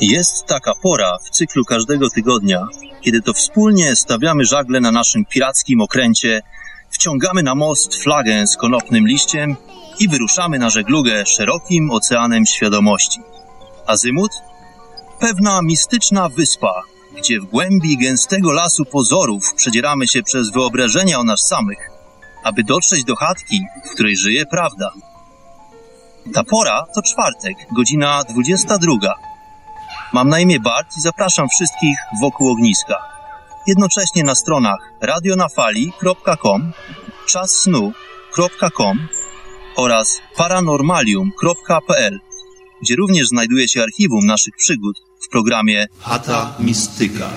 Jest taka pora w cyklu każdego tygodnia, kiedy to wspólnie stawiamy żagle na naszym pirackim okręcie, wciągamy na most flagę z konopnym liściem i wyruszamy na żeglugę szerokim oceanem świadomości. Azymut? Pewna mistyczna wyspa, gdzie w głębi gęstego lasu pozorów przedzieramy się przez wyobrażenia o nas samych, aby dotrzeć do chatki, w której żyje prawda. Ta pora to czwartek, godzina 22. Mam na imię Bart i zapraszam wszystkich wokół ogniska. Jednocześnie na stronach radionafali.com, czassnu.com oraz paranormalium.pl, gdzie również znajduje się archiwum naszych przygód w programie Chata Mistyka.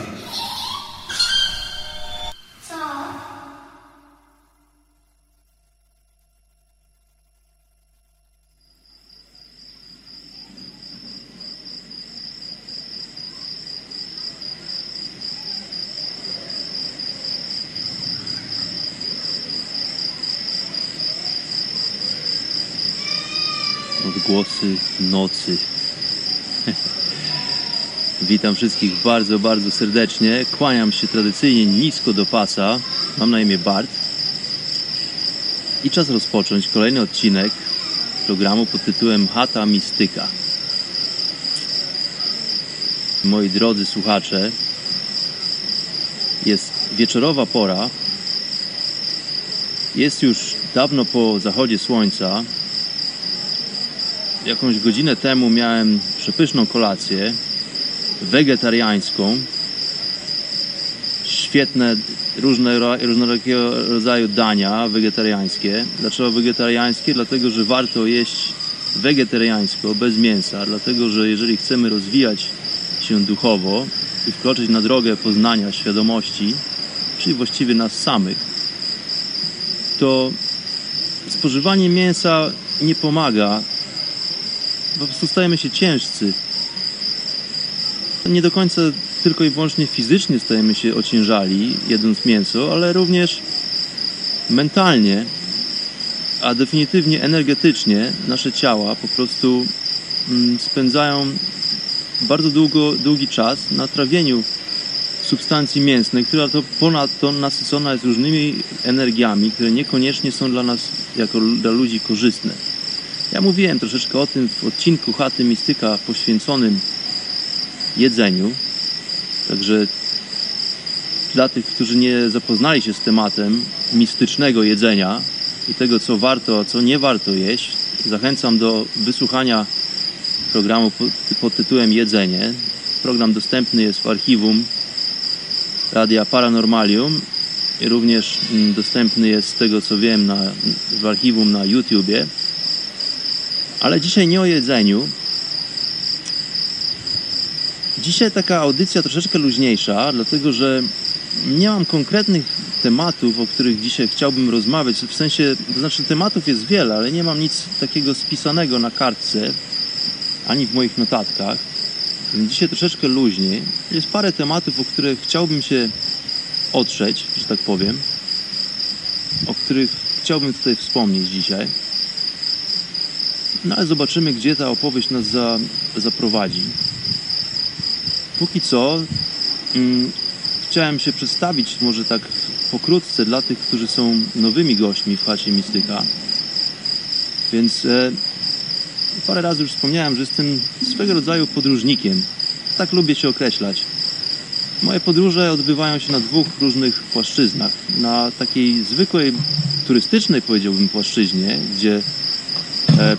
Nocy. Witam wszystkich bardzo, bardzo serdecznie. Kłaniam się tradycyjnie nisko do pasa. Mam na imię Bart. I czas rozpocząć kolejny odcinek programu pod tytułem Chata Mistyka. Moi drodzy słuchacze, jest wieczorowa pora. Jest już dawno po zachodzie słońca. Jakąś godzinę temu miałem przepyszną kolację wegetariańską. Świetne, różne, różnorakiego rodzaju dania wegetariańskie. Dlaczego wegetariańskie? Dlatego, że warto jeść wegetariańsko, bez mięsa. Dlatego, że jeżeli chcemy rozwijać się duchowo i wkroczyć na drogę poznania świadomości, czyli właściwie nas samych, to spożywanie mięsa nie pomaga. Po prostu stajemy się ciężcy nie do końca tylko i wyłącznie fizycznie stajemy się ociężali jedząc mięso, ale również mentalnie, a definitywnie energetycznie nasze ciała po prostu mm, spędzają bardzo długo, długi czas na trawieniu substancji mięsnej, która to ponadto nasycona jest różnymi energiami, które niekoniecznie są dla nas, jako dla ludzi korzystne. Ja mówiłem troszeczkę o tym w odcinku Chaty Mistyka poświęconym jedzeniu. Także dla tych, którzy nie zapoznali się z tematem mistycznego jedzenia i tego, co warto, a co nie warto jeść, zachęcam do wysłuchania programu pod tytułem Jedzenie. Program dostępny jest w archiwum Radia Paranormalium i również mm, dostępny jest z tego, co wiem, na, w archiwum na YouTubie. Ale dzisiaj nie o jedzeniu, Dzisiaj taka audycja troszeczkę luźniejsza, dlatego że nie mam konkretnych tematów, o których dzisiaj chciałbym rozmawiać. W sensie, to znaczy tematów jest wiele, ale nie mam nic takiego spisanego na kartce, ani w moich notatkach. Dzisiaj troszeczkę luźniej. Jest parę tematów, o których chciałbym się otrzeć, że tak powiem, o których chciałbym tutaj wspomnieć dzisiaj. No ale zobaczymy, gdzie ta opowieść nas za, zaprowadzi póki co mm, chciałem się przedstawić może tak pokrótce dla tych, którzy są nowymi gośćmi w chacie Mistyka. Więc e, parę razy już wspomniałem, że jestem swego rodzaju podróżnikiem. Tak lubię się określać. Moje podróże odbywają się na dwóch różnych płaszczyznach. Na takiej zwykłej, turystycznej powiedziałbym płaszczyźnie, gdzie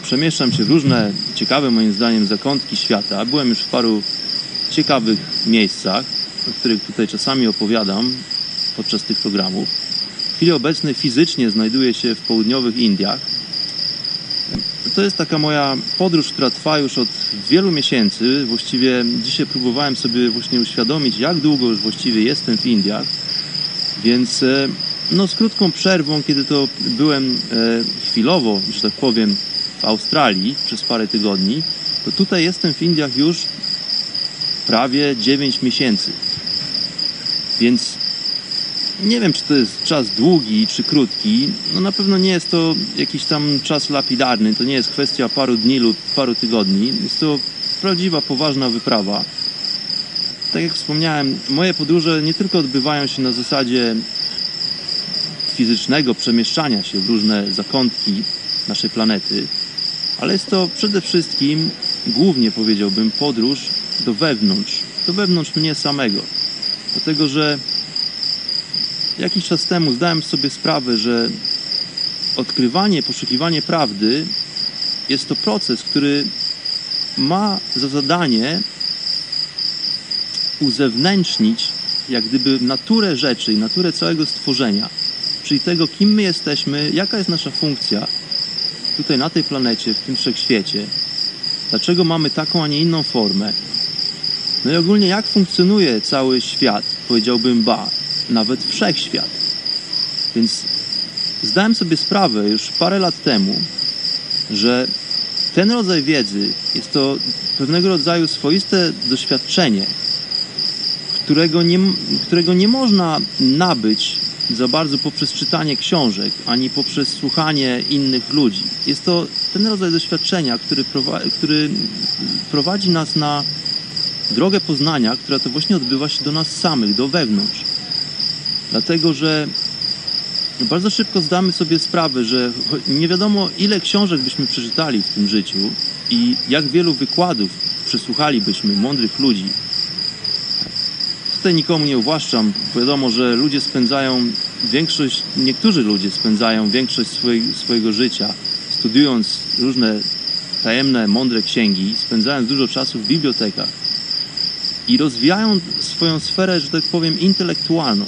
przemieszczam się w różne ciekawe moim zdaniem zakątki świata. Byłem już w paru ciekawych miejscach, o których tutaj czasami opowiadam podczas tych programów. W chwili obecnej fizycznie znajduję się w południowych Indiach. To jest taka moja podróż, która trwa już od wielu miesięcy. Właściwie dzisiaj próbowałem sobie właśnie uświadomić, jak długo już właściwie jestem w Indiach. Więc e, no, z krótką przerwą, kiedy to byłem e, chwilowo, że tak powiem, w Australii przez parę tygodni, to tutaj jestem w Indiach już prawie 9 miesięcy. Więc nie wiem, czy to jest czas długi czy krótki. No na pewno nie jest to jakiś tam czas lapidarny. To nie jest kwestia paru dni lub paru tygodni. Jest to prawdziwa, poważna wyprawa. Tak jak wspomniałem, moje podróże nie tylko odbywają się na zasadzie fizycznego przemieszczania się w różne zakątki naszej planety, ale jest to przede wszystkim, głównie powiedziałbym, podróż do wewnątrz, do wewnątrz mnie samego. Dlatego, że jakiś czas temu zdałem sobie sprawę, że odkrywanie, poszukiwanie prawdy jest to proces, który ma za zadanie uzewnętrznić jak gdyby naturę rzeczy i naturę całego stworzenia, czyli tego, kim my jesteśmy, jaka jest nasza funkcja tutaj na tej planecie, w tym wszechświecie, dlaczego mamy taką, a nie inną formę. No i ogólnie jak funkcjonuje cały świat, powiedziałbym ba, nawet wszechświat. Więc zdałem sobie sprawę już parę lat temu, że ten rodzaj wiedzy jest to pewnego rodzaju swoiste doświadczenie, którego nie, którego nie można nabyć za bardzo poprzez czytanie książek, ani poprzez słuchanie innych ludzi. Jest to ten rodzaj doświadczenia, który, prowadzi, który prowadzi nas na drogę poznania, która to właśnie odbywa się do nas samych, do wewnątrz. Dlatego, że bardzo szybko zdamy sobie sprawę, że nie wiadomo ile książek byśmy przeczytali w tym życiu i jak wielu wykładów przesłuchalibyśmy mądrych ludzi. Tutaj nikomu nie uwłaszczam. Wiadomo, że ludzie spędzają większość, niektórzy ludzie spędzają większość swojego, swojego życia studiując różne tajemne, mądre księgi, spędzając dużo czasu w bibliotekach i rozwijają swoją sferę, że tak powiem, intelektualną.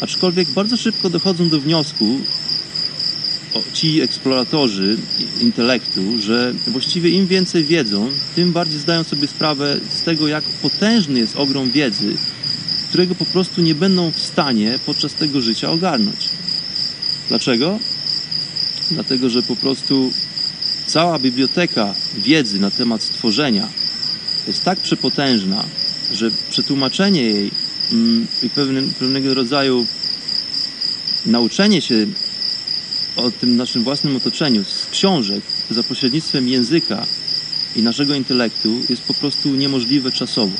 Aczkolwiek bardzo szybko dochodzą do wniosku ci eksploratorzy intelektu, że właściwie im więcej wiedzą, tym bardziej zdają sobie sprawę z tego, jak potężny jest ogrom wiedzy, którego po prostu nie będą w stanie podczas tego życia ogarnąć. Dlaczego? Dlatego, że po prostu cała biblioteka wiedzy na temat stworzenia jest tak przepotężna, że przetłumaczenie jej mm, i pewnego rodzaju nauczenie się o tym naszym własnym otoczeniu z książek za pośrednictwem języka i naszego intelektu jest po prostu niemożliwe czasowo.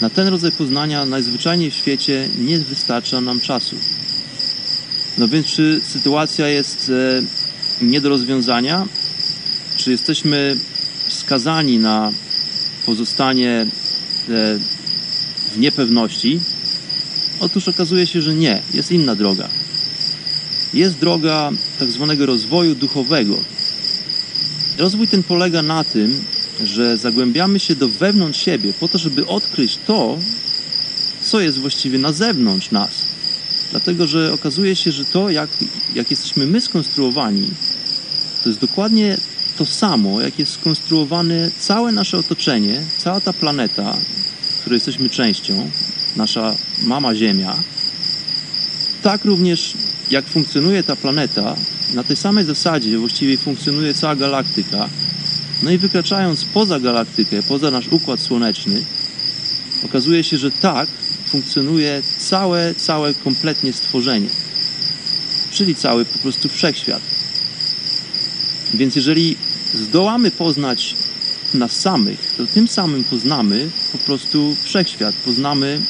Na ten rodzaj poznania najzwyczajniej w świecie nie wystarcza nam czasu. No więc czy sytuacja jest e, nie do rozwiązania? Czy jesteśmy skazani na pozostanie e, w niepewności? Otóż okazuje się, że nie. Jest inna droga. Jest droga tak zwanego rozwoju duchowego. Rozwój ten polega na tym, że zagłębiamy się do wewnątrz siebie po to, żeby odkryć to, co jest właściwie na zewnątrz nas. Dlatego, że okazuje się, że to, jak, jak jesteśmy my skonstruowani, to jest dokładnie to samo, jak jest skonstruowane całe nasze otoczenie, cała ta planeta, której jesteśmy częścią, nasza mama Ziemia. Tak również, jak funkcjonuje ta planeta, na tej samej zasadzie właściwie funkcjonuje cała galaktyka. No i wykraczając poza galaktykę, poza nasz układ słoneczny, okazuje się, że tak funkcjonuje całe, całe kompletnie stworzenie. Czyli cały po prostu wszechświat. Więc jeżeli zdołamy poznać nas samych, to tym samym poznamy po prostu wszechświat, poznamy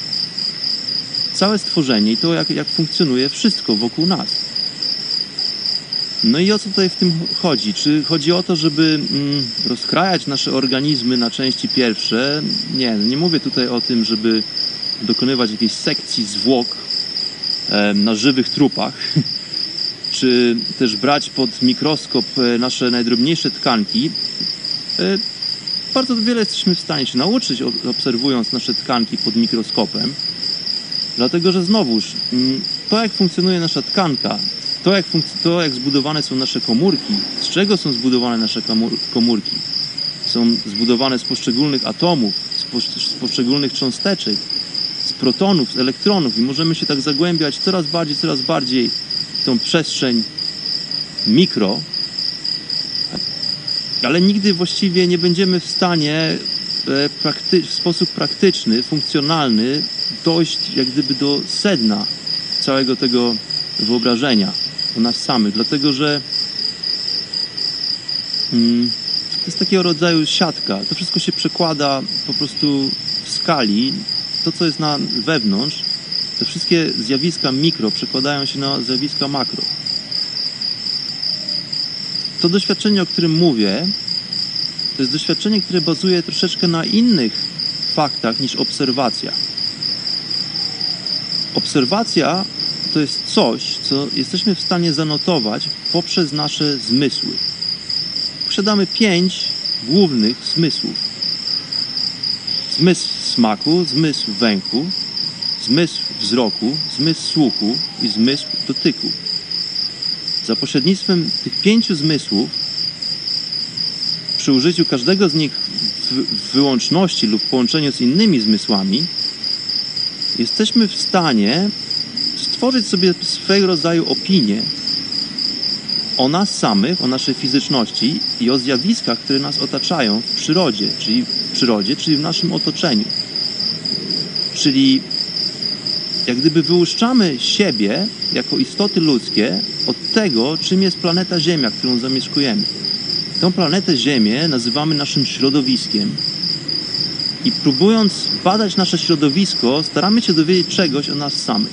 całe stworzenie i to, jak, jak funkcjonuje wszystko wokół nas. No i o co tutaj w tym chodzi? Czy chodzi o to, żeby mm, rozkrajać nasze organizmy na części pierwsze? Nie, nie mówię tutaj o tym, żeby dokonywać jakiejś sekcji zwłok e, na żywych trupach, czy też brać pod mikroskop e, nasze najdrobniejsze tkanki. E, bardzo wiele jesteśmy w stanie się nauczyć, obserwując nasze tkanki pod mikroskopem. Dlatego, że znowuż mm, to, jak funkcjonuje nasza tkanka, to jak, to, jak zbudowane są nasze komórki, z czego są zbudowane nasze komórki, są zbudowane z poszczególnych atomów, z, po, z poszczególnych cząsteczek, z protonów, z elektronów i możemy się tak zagłębiać coraz bardziej, coraz bardziej w tą przestrzeń mikro, ale nigdy właściwie nie będziemy w stanie w sposób praktyczny, funkcjonalny dojść jak gdyby do sedna całego tego wyobrażenia o nas samych, dlatego że mm, To jest takiego rodzaju siatka. To wszystko się przekłada po prostu w skali. To, co jest na wewnątrz, te wszystkie zjawiska mikro przekładają się na zjawiska makro. To doświadczenie, o którym mówię, to jest doświadczenie, które bazuje troszeczkę na innych faktach niż obserwacja. Obserwacja to jest coś, co jesteśmy w stanie zanotować poprzez nasze zmysły. Posiadamy pięć głównych zmysłów: zmysł smaku, zmysł węchu, zmysł wzroku, zmysł słuchu i zmysł dotyku. Za pośrednictwem tych pięciu zmysłów, przy użyciu każdego z nich w, wyłączności lub połączeniu z innymi zmysłami, jesteśmy w stanie stworzyć sobie swego rodzaju opinię o nas samych, o naszej fizyczności i o zjawiskach, które nas otaczają w przyrodzie, czyli w przyrodzie, czyli w naszym otoczeniu. Czyli jak gdyby wyłuszczamy siebie jako istoty ludzkie od tego, czym jest planeta Ziemia, którą zamieszkujemy. Tą planetę Ziemię nazywamy naszym środowiskiem. I próbując badać nasze środowisko, staramy się dowiedzieć czegoś o nas samych.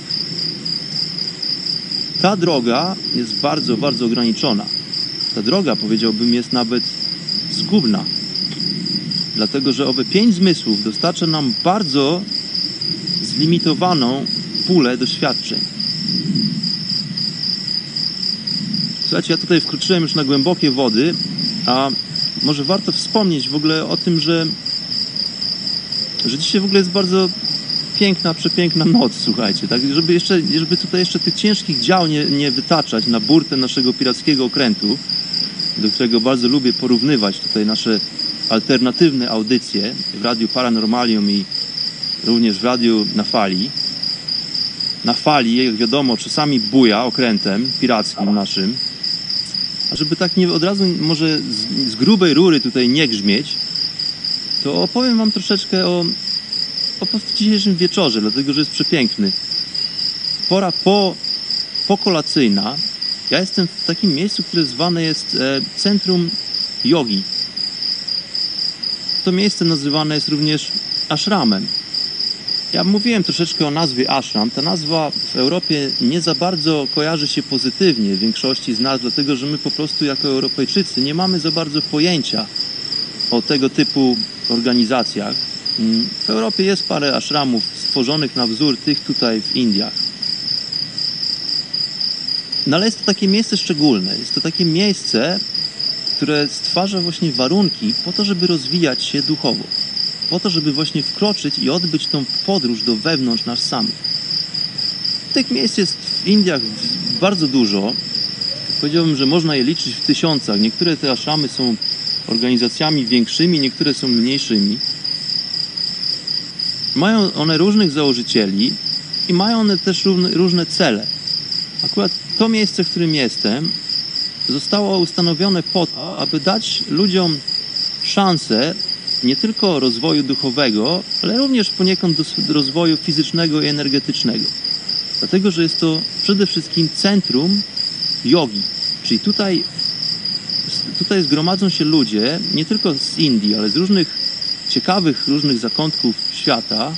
Ta droga jest bardzo, bardzo ograniczona. Ta droga, powiedziałbym, jest nawet zgubna. Dlatego, że owe pięć zmysłów dostarcza nam bardzo zlimitowaną pulę doświadczeń. Słuchajcie, ja tutaj wkroczyłem już na głębokie wody, a może warto wspomnieć w ogóle o tym, że, że dzisiaj w ogóle jest bardzo piękna, przepiękna noc, słuchajcie, tak? Żeby, jeszcze, żeby tutaj jeszcze tych ciężkich dział nie, nie wytaczać na burtę naszego pirackiego okrętu, do którego bardzo lubię porównywać tutaj nasze alternatywne audycje w Radiu Paranormalium i również w Radiu na Fali. Na fali, jak wiadomo, czasami buja okrętem pirackim naszym. Żeby tak nie od razu może z, z grubej rury tutaj nie grzmieć, to opowiem Wam troszeczkę o, o dzisiejszym wieczorze, dlatego że jest przepiękny. Pora po, pokolacyjna. Ja jestem w takim miejscu, które zwane jest e, Centrum Jogi. To miejsce nazywane jest również ashramem. Ja mówiłem troszeczkę o nazwie ashram. Ta nazwa w Europie nie za bardzo kojarzy się pozytywnie większości z nas, dlatego że my po prostu jako Europejczycy nie mamy za bardzo pojęcia o tego typu organizacjach. Mm, W Europie jest parę ashramów stworzonych na wzór tych tutaj w Indiach. No ale jest to takie miejsce szczególne. Jest to takie miejsce, które stwarza właśnie warunki po to, żeby rozwijać się duchowo. Po to, żeby właśnie wkroczyć i odbyć tą podróż do wewnątrz nas samych. Tych miejsc jest w Indiach bardzo dużo. Powiedziałbym, że można je liczyć w tysiącach. Niektóre te ashramy są organizacjami większymi, niektóre są mniejszymi. Mają one różnych założycieli i mają one też różne cele. Akurat to miejsce, w którym jestem, zostało ustanowione po to, aby dać ludziom szansę nie tylko rozwoju duchowego, ale również poniekąd do rozwoju fizycznego i energetycznego. Dlatego, że jest to przede wszystkim centrum jogi. Czyli tutaj, tutaj zgromadzą się ludzie nie tylko z Indii, ale z różnych ciekawych, różnych zakątków świata,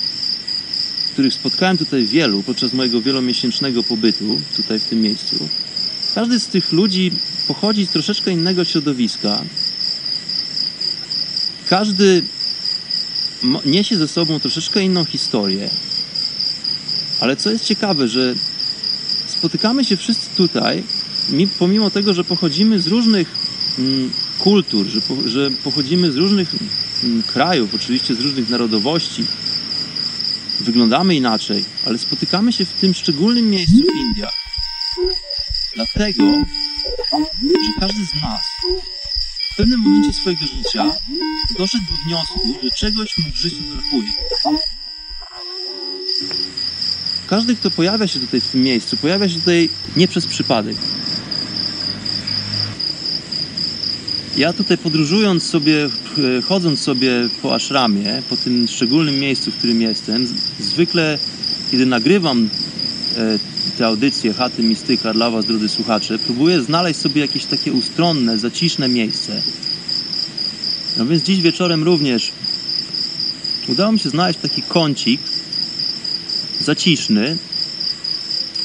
których spotkałem tutaj wielu podczas mojego wielomiesięcznego pobytu tutaj w tym miejscu. Każdy z tych ludzi pochodzi z troszeczkę innego środowiska. Każdy niesie ze sobą troszeczkę inną historię. Ale co jest ciekawe, że spotykamy się wszyscy tutaj, pomimo tego, że pochodzimy z różnych mm, kultur, że, po, że pochodzimy z różnych mm, krajów, oczywiście z różnych narodowości, wyglądamy inaczej, ale spotykamy się w tym szczególnym miejscu w Indiach. Dlatego, że każdy z nas w pewnym momencie swojego życia doszedł do wniosku, że czegoś mu w życiu brakuje. Każdy, kto pojawia się tutaj w tym miejscu, pojawia się tutaj nie przez przypadek. Ja tutaj podróżując sobie, chodząc sobie po ashramie, po tym szczególnym miejscu, w którym jestem, zwykle kiedy nagrywam te audycje Chaty Mistyka dla Was, drodzy słuchacze, próbuję znaleźć sobie jakieś takie ustronne, zaciszne miejsce, No więc dziś wieczorem również udało mi się znaleźć taki kącik zaciszny,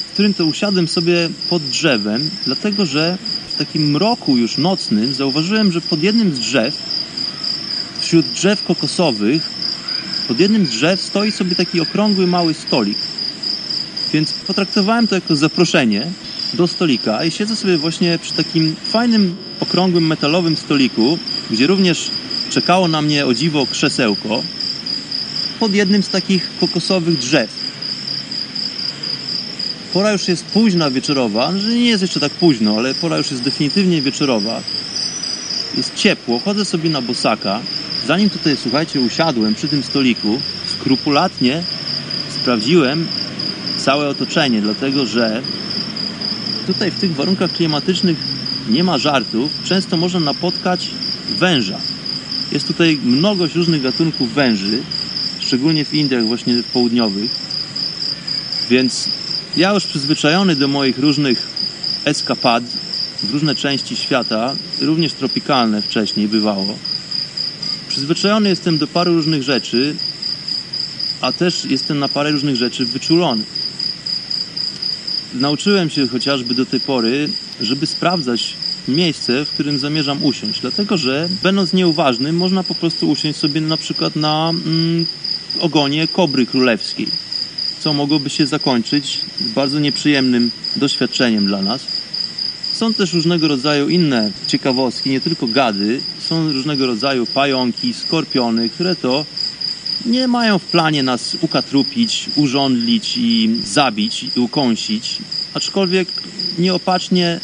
w którym to usiadłem sobie pod drzewem, dlatego że w takim mroku już nocnym zauważyłem, że pod jednym z drzew, wśród drzew kokosowych, pod jednym z drzew stoi sobie taki okrągły mały stolik. Więc potraktowałem to jako zaproszenie do stolika i siedzę sobie właśnie przy takim fajnym, okrągłym, metalowym stoliku, gdzie również czekało na mnie o dziwo krzesełko pod jednym z takich kokosowych drzew. Pora już jest późna wieczorowa, że nie jest jeszcze tak późno, ale pora już jest definitywnie wieczorowa. Jest ciepło, chodzę sobie na bosaka. Zanim tutaj, słuchajcie, usiadłem przy tym stoliku, skrupulatnie sprawdziłem całe otoczenie, dlatego że tutaj w tych warunkach klimatycznych nie ma żartów. Często można napotkać węża. Jest tutaj mnogość różnych gatunków węży, szczególnie w Indiach właśnie południowych. Więc ja już przyzwyczajony do moich różnych eskapad w różne części świata, również tropikalne wcześniej bywało. Przyzwyczajony jestem do paru różnych rzeczy, a też jestem na parę różnych rzeczy wyczulony. Nauczyłem się chociażby do tej pory, żeby sprawdzać miejsce, w którym zamierzam usiąść, dlatego że będąc nieuważnym, można po prostu usiąść sobie na przykład na mm, ogonie kobry królewskiej, co mogłoby się zakończyć bardzo nieprzyjemnym doświadczeniem dla nas. Są też różnego rodzaju inne ciekawostki, nie tylko gady, są różnego rodzaju pająki, skorpiony, które to nie mają w planie nas ukatrupić, urządlić i zabić i ukąsić, aczkolwiek nieopatrznie,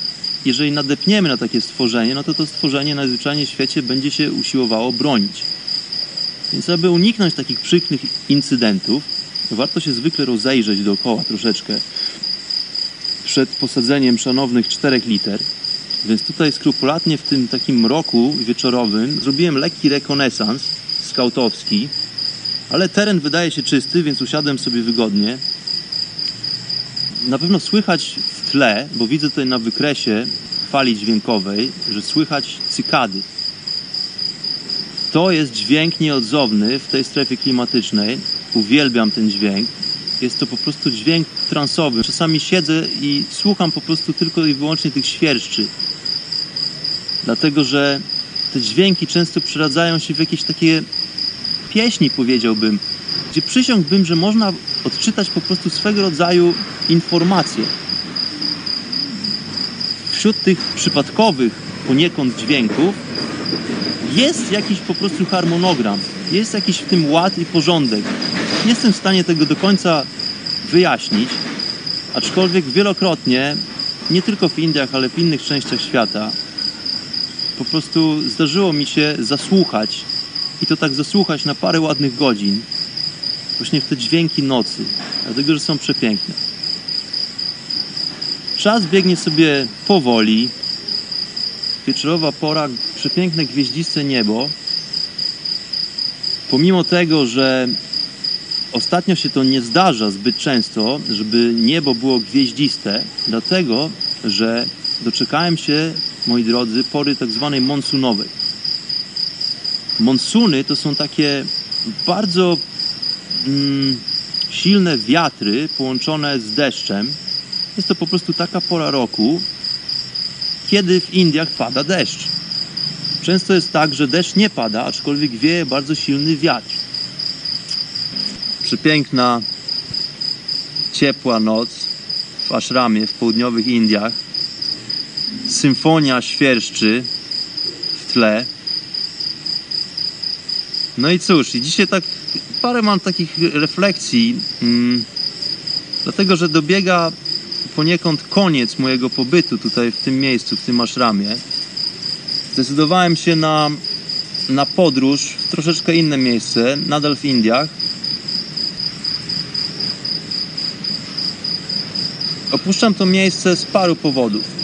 jeżeli nadepniemy na takie stworzenie, no to to stworzenie najzwyczajniej w świecie będzie się usiłowało bronić. Więc aby uniknąć takich przykrych incydentów, warto się zwykle rozejrzeć dookoła troszeczkę przed posadzeniem szanownych czterech liter. Więc tutaj skrupulatnie w tym takim mroku wieczorowym zrobiłem lekki rekonesans skautowski, ale teren wydaje się czysty, więc usiadłem sobie wygodnie. Na pewno słychać w tle, bo widzę tutaj na wykresie fali dźwiękowej, że słychać cykady. To jest dźwięk nieodzowny w tej strefie klimatycznej. Uwielbiam ten dźwięk. Jest to po prostu dźwięk transowy. Czasami siedzę i słucham po prostu tylko i wyłącznie tych świerszczy. Dlatego, że te dźwięki często przeradzają się w jakieś takie pieśni, powiedziałbym, gdzie przysiągłbym, że można odczytać po prostu swego rodzaju informacje. Wśród tych przypadkowych poniekąd dźwięków jest jakiś po prostu harmonogram, jest jakiś w tym ład i porządek. Nie jestem w stanie tego do końca wyjaśnić, aczkolwiek wielokrotnie, nie tylko w Indiach, ale w innych częściach świata, po prostu zdarzyło mi się zasłuchać i to tak zasłuchać na parę ładnych godzin właśnie w te dźwięki nocy, dlatego że są przepiękne. Czas biegnie sobie powoli. Wieczorowa pora, przepiękne gwieździste niebo. Pomimo tego, że ostatnio się to nie zdarza zbyt często, żeby niebo było gwieździste, dlatego że doczekałem się, moi drodzy, pory tak zwanej monsunowej. Monsuny to są takie bardzo mm, silne wiatry połączone z deszczem. Jest to po prostu taka pora roku, kiedy w Indiach pada deszcz. Często jest tak, że deszcz nie pada, aczkolwiek wieje bardzo silny wiatr. Przepiękna, ciepła noc w Ashramie w południowych Indiach. Symfonia świerszczy w tle. No i cóż, i dzisiaj tak parę mam takich refleksji, mm, dlatego że dobiega poniekąd koniec mojego pobytu tutaj w tym miejscu, w tym ashramie. Zdecydowałem się na, na podróż w troszeczkę inne miejsce, nadal w Indiach. Opuszczam to miejsce z paru powodów.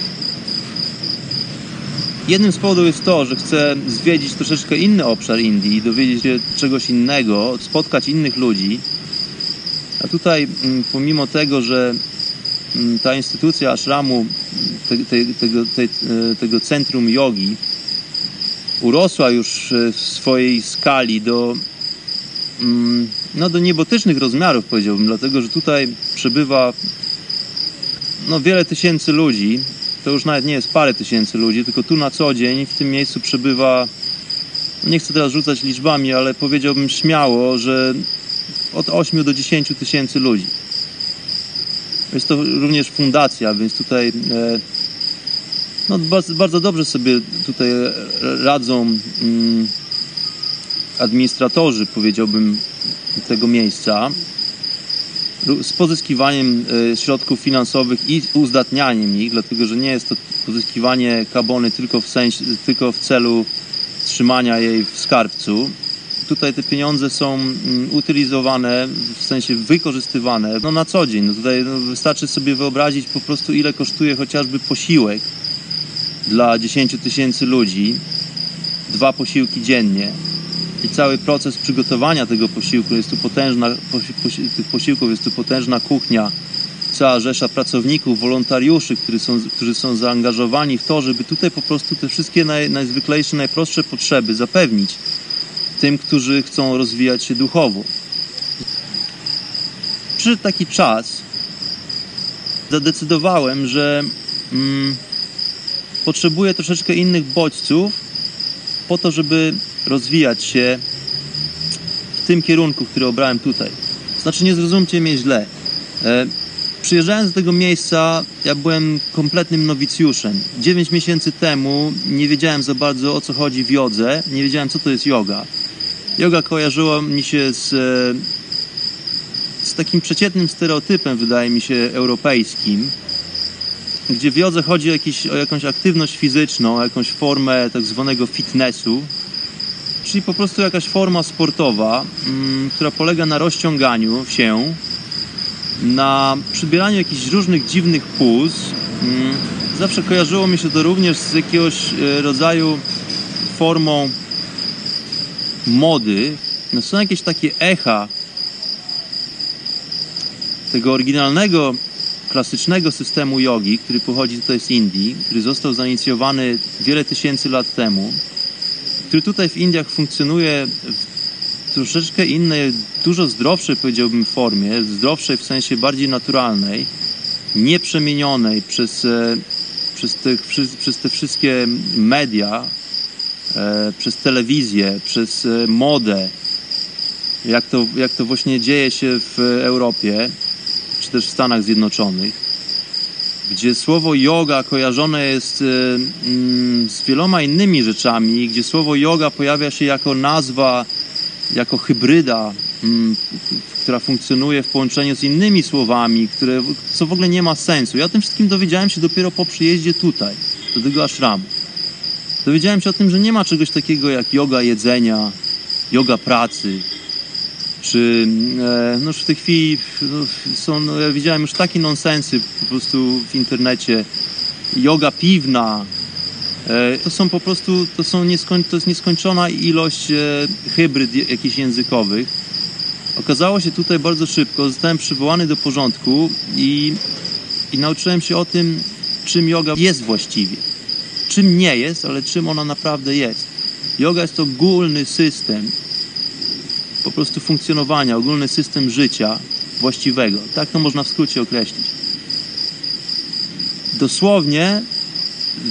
Jednym z powodów jest to, że chcę zwiedzić troszeczkę inny obszar Indii, dowiedzieć się czegoś innego, spotkać innych ludzi. A tutaj, mm, pomimo tego, że mm, ta instytucja ashramu, te, te, tego, te, tego centrum jogi, urosła już e, w swojej skali do, mm, no, do niebotycznych rozmiarów, powiedziałbym, dlatego że tutaj przebywa no, wiele tysięcy ludzi. To już nawet nie jest parę tysięcy ludzi, tylko tu na co dzień w tym miejscu przebywa, no, nie chcę teraz rzucać liczbami, ale powiedziałbym śmiało, że od 8 do 10 tysięcy ludzi. Jest to również fundacja, więc tutaj e, no, bardzo, dobrze sobie tutaj radzą mm, administratorzy, powiedziałbym, tego miejsca z pozyskiwaniem e, środków finansowych i uzdatnianiem ich, dlatego że nie jest to pozyskiwanie kabony tylko w, tylko w celu trzymania jej w skarbcu. Tutaj te pieniądze są mm, utylizowane, w sensie wykorzystywane no, na co dzień. No tutaj no, wystarczy sobie wyobrazić po prostu ile kosztuje chociażby posiłek dla 10 tysięcy ludzi, dwa posiłki dziennie i cały proces przygotowania tego posiłku, jest tu potężna, posi, tych posiłków jest tu potężna kuchnia, cała rzesza pracowników, wolontariuszy, którzy są, którzy są zaangażowani w to, żeby tutaj po prostu te wszystkie naj, najzwyklejsze, najprostsze potrzeby zapewnić tym, którzy chcą rozwijać się duchowo. Przyszedł taki czas, zadecydowałem, że mm, potrzebuję troszeczkę innych bodźców po to, żeby rozwijać się w tym kierunku, który obrałem tutaj. Znaczy, nie zrozumcie mnie źle. E, przyjeżdżając do tego miejsca, ja byłem kompletnym nowicjuszem. 9 miesięcy temu nie wiedziałem za bardzo o co chodzi w jodze, nie wiedziałem co to jest yoga. Yoga kojarzyła mi się z, e, z takim przeciętnym stereotypem, wydaje mi się, europejskim, gdzie w jodze chodzi o, jakiś, o jakąś aktywność fizyczną, o jakąś formę tak zwanego fitnessu, czyli po prostu jakaś forma sportowa, mm, która polega na rozciąganiu się, na przybieraniu jakichś różnych dziwnych puz. Mm, zawsze kojarzyło mi się to również z jakiegoś e, rodzaju formą mody. No są jakieś takie echa tego oryginalnego, klasycznego systemu jogi, który pochodzi tutaj z Indii, który został zainicjowany wiele tysięcy lat temu który tutaj w Indiach funkcjonuje w troszeczkę innej, dużo zdrowszej, powiedziałbym, formie, zdrowszej w sensie bardziej naturalnej, nieprzemienionej przez, e, przez, te, przez te wszystkie media, e, przez telewizję, przez e, modę, jak to, jak to właśnie dzieje się w Europie, czy też w Stanach Zjednoczonych gdzie słowo yoga kojarzone jest e, mm, z wieloma innymi rzeczami, gdzie słowo yoga pojawia się jako nazwa, jako hybryda, mm, która funkcjonuje w połączeniu z innymi słowami, które, co w ogóle nie ma sensu. Ja o tym wszystkim dowiedziałem się dopiero po przyjeździe tutaj, do tego ashramu. Dowiedziałem się o tym, że nie ma czegoś takiego jak yoga jedzenia, yoga pracy, czy e, no już w tej chwili no, są, no, ja widziałem już takie nonsensy po prostu w internecie. Yoga piwna. E, to są po prostu, to, są nieskoń, to jest nieskończona ilość e, hybryd jakichś językowych. Okazało się tutaj bardzo szybko, zostałem przywołany do porządku i, i nauczyłem się o tym, czym yoga jest właściwie. Czym nie jest, ale czym ona naprawdę jest. Yoga jest to ogólny system, po prostu funkcjonowania, ogólny system życia właściwego. Tak to można w skrócie określić. Dosłownie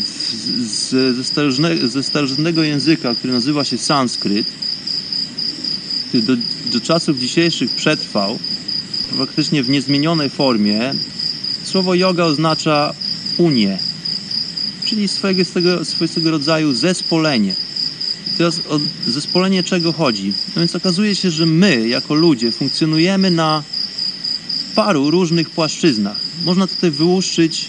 z, ze, starożytnego, ze starożytnego języka, który nazywa się sanskryt, który do, do czasów dzisiejszych przetrwał, praktycznie w niezmienionej formie, słowo yoga oznacza unię, czyli swojego, swojego, rodzaju zespolenie Teraz o zespolenie czego chodzi? No więc okazuje się, że my, jako ludzie, funkcjonujemy na paru różnych płaszczyznach. Można tutaj wyłuszczyć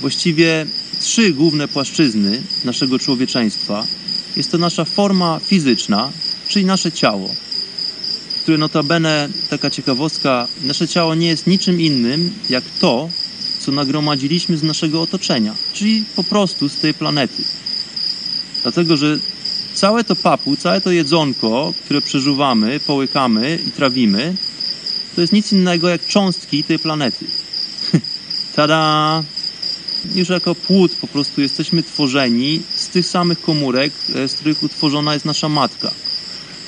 właściwie trzy główne płaszczyzny naszego człowieczeństwa. Jest to nasza forma fizyczna, czyli nasze ciało, które notabene, taka ciekawostka, nasze ciało nie jest niczym innym jak to, co nagromadziliśmy z naszego otoczenia, czyli po prostu z tej planety. Dlatego, że całe to papu, całe to jedzonko, które przeżuwamy, połykamy i trawimy, to jest nic innego jak cząstki tej planety. Tada! Już jako płód po prostu jesteśmy tworzeni z tych samych komórek, e, z których utworzona jest nasza matka.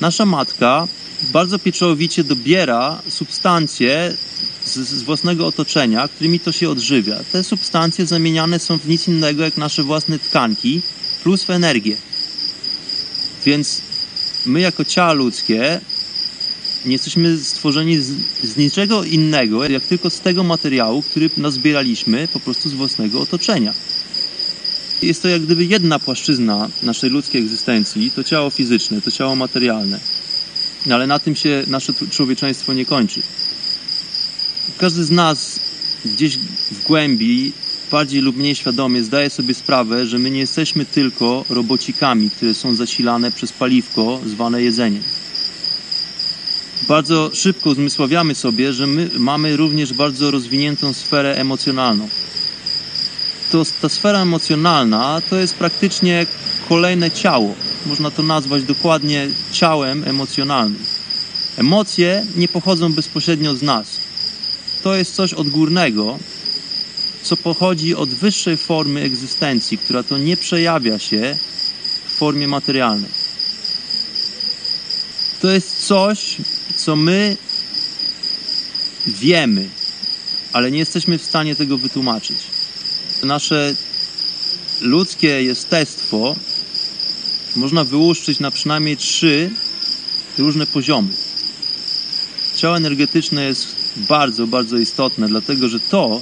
Nasza matka bardzo pieczołowicie dobiera substancje z, z własnego otoczenia, którymi to się odżywia. Te substancje zamieniane są w nic innego jak nasze własne tkanki plus w energię. Więc my jako ciała ludzkie nie jesteśmy stworzeni z, z niczego innego, jak tylko z tego materiału, który nazbieraliśmy po prostu z własnego otoczenia. Jest to jak gdyby jedna płaszczyzna naszej ludzkiej egzystencji, to ciało fizyczne, to ciało materialne. Ale na tym się nasze człowieczeństwo nie kończy. Każdy z nas gdzieś w głębi, bardziej lub mniej świadomie, zdaje sobie sprawę, że my nie jesteśmy tylko robocikami, które są zasilane przez paliwko zwane jedzeniem. Bardzo szybko uzmysławiamy sobie, że my mamy również bardzo rozwiniętą sferę emocjonalną. To, ta sfera emocjonalna to jest praktycznie kolejne ciało. Można to nazwać dokładnie ciałem emocjonalnym. Emocje nie pochodzą bezpośrednio z nas. To jest coś odgórnego, co pochodzi od wyższej formy egzystencji, która to nie przejawia się w formie materialnej. To jest coś, co my wiemy, ale nie jesteśmy w stanie tego wytłumaczyć. Nasze ludzkie jestestwo można wyłuszczyć na przynajmniej trzy różne poziomy. Ciało energetyczne jest bardzo, bardzo istotne, dlatego że to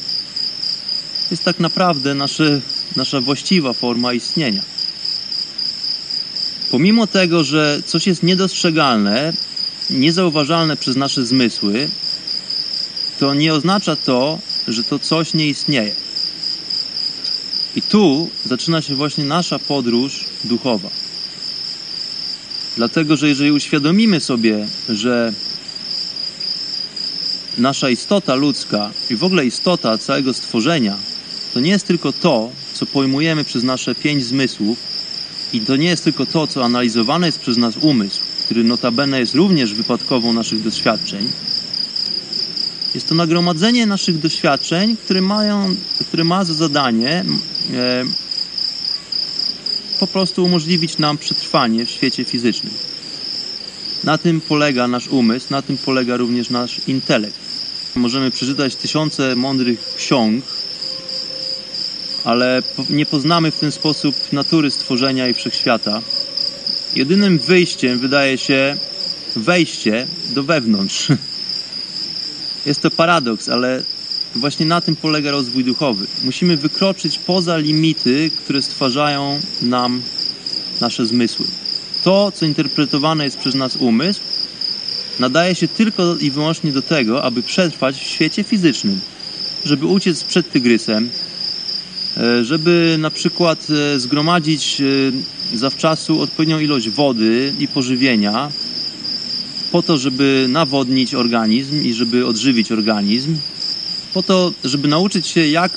jest tak naprawdę nasze, nasza właściwa forma istnienia. Pomimo tego, że coś jest niedostrzegalne, niezauważalne przez nasze zmysły, to nie oznacza to, że to coś nie istnieje. I tu zaczyna się właśnie nasza podróż duchowa. Dlatego, że jeżeli uświadomimy sobie, że nasza istota ludzka i w ogóle istota całego stworzenia to nie jest tylko to, co pojmujemy przez nasze pięć zmysłów i to nie jest tylko to, co analizowane jest przez nas umysł, który notabene jest również wypadkową naszych doświadczeń. Jest to nagromadzenie naszych doświadczeń, które, mają, które ma za zadanie e, po prostu umożliwić nam przetrwanie w świecie fizycznym. Na tym polega nasz umysł, na tym polega również nasz intelekt. Możemy przeczytać tysiące mądrych ksiąg, ale nie poznamy w ten sposób natury stworzenia i wszechświata. Jedynym wyjściem wydaje się wejście do wewnątrz. Jest to paradoks, ale właśnie na tym polega rozwój duchowy. Musimy wykroczyć poza limity, które stwarzają nam nasze zmysły. To, co interpretowane jest przez nas umysł, nadaje się tylko i wyłącznie do tego, aby przetrwać w świecie fizycznym, żeby uciec przed tygrysem, żeby na przykład e, zgromadzić e, zawczasu odpowiednią ilość wody i pożywienia, po to, żeby nawodnić organizm i żeby odżywić organizm, po to, żeby nauczyć się, jak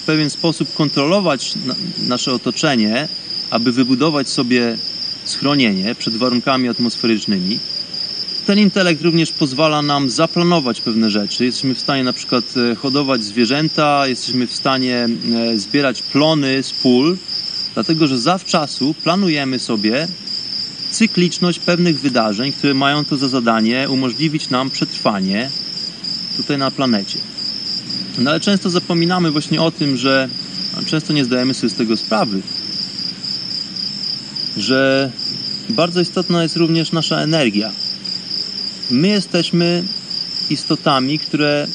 w pewien sposób kontrolować nasze otoczenie, aby wybudować sobie schronienie przed warunkami atmosferycznymi. Ten intelekt również pozwala nam zaplanować pewne rzeczy. Jesteśmy w stanie na przykład e, hodować zwierzęta, jesteśmy w stanie e, zbierać plony z pól, dlatego że zawczasu planujemy sobie cykliczność pewnych wydarzeń, które mają to za zadanie umożliwić nam przetrwanie tutaj na planecie. No ale często zapominamy właśnie o tym, że często nie zdajemy sobie z tego sprawy, że bardzo istotna jest również nasza energia. My jesteśmy istotami, które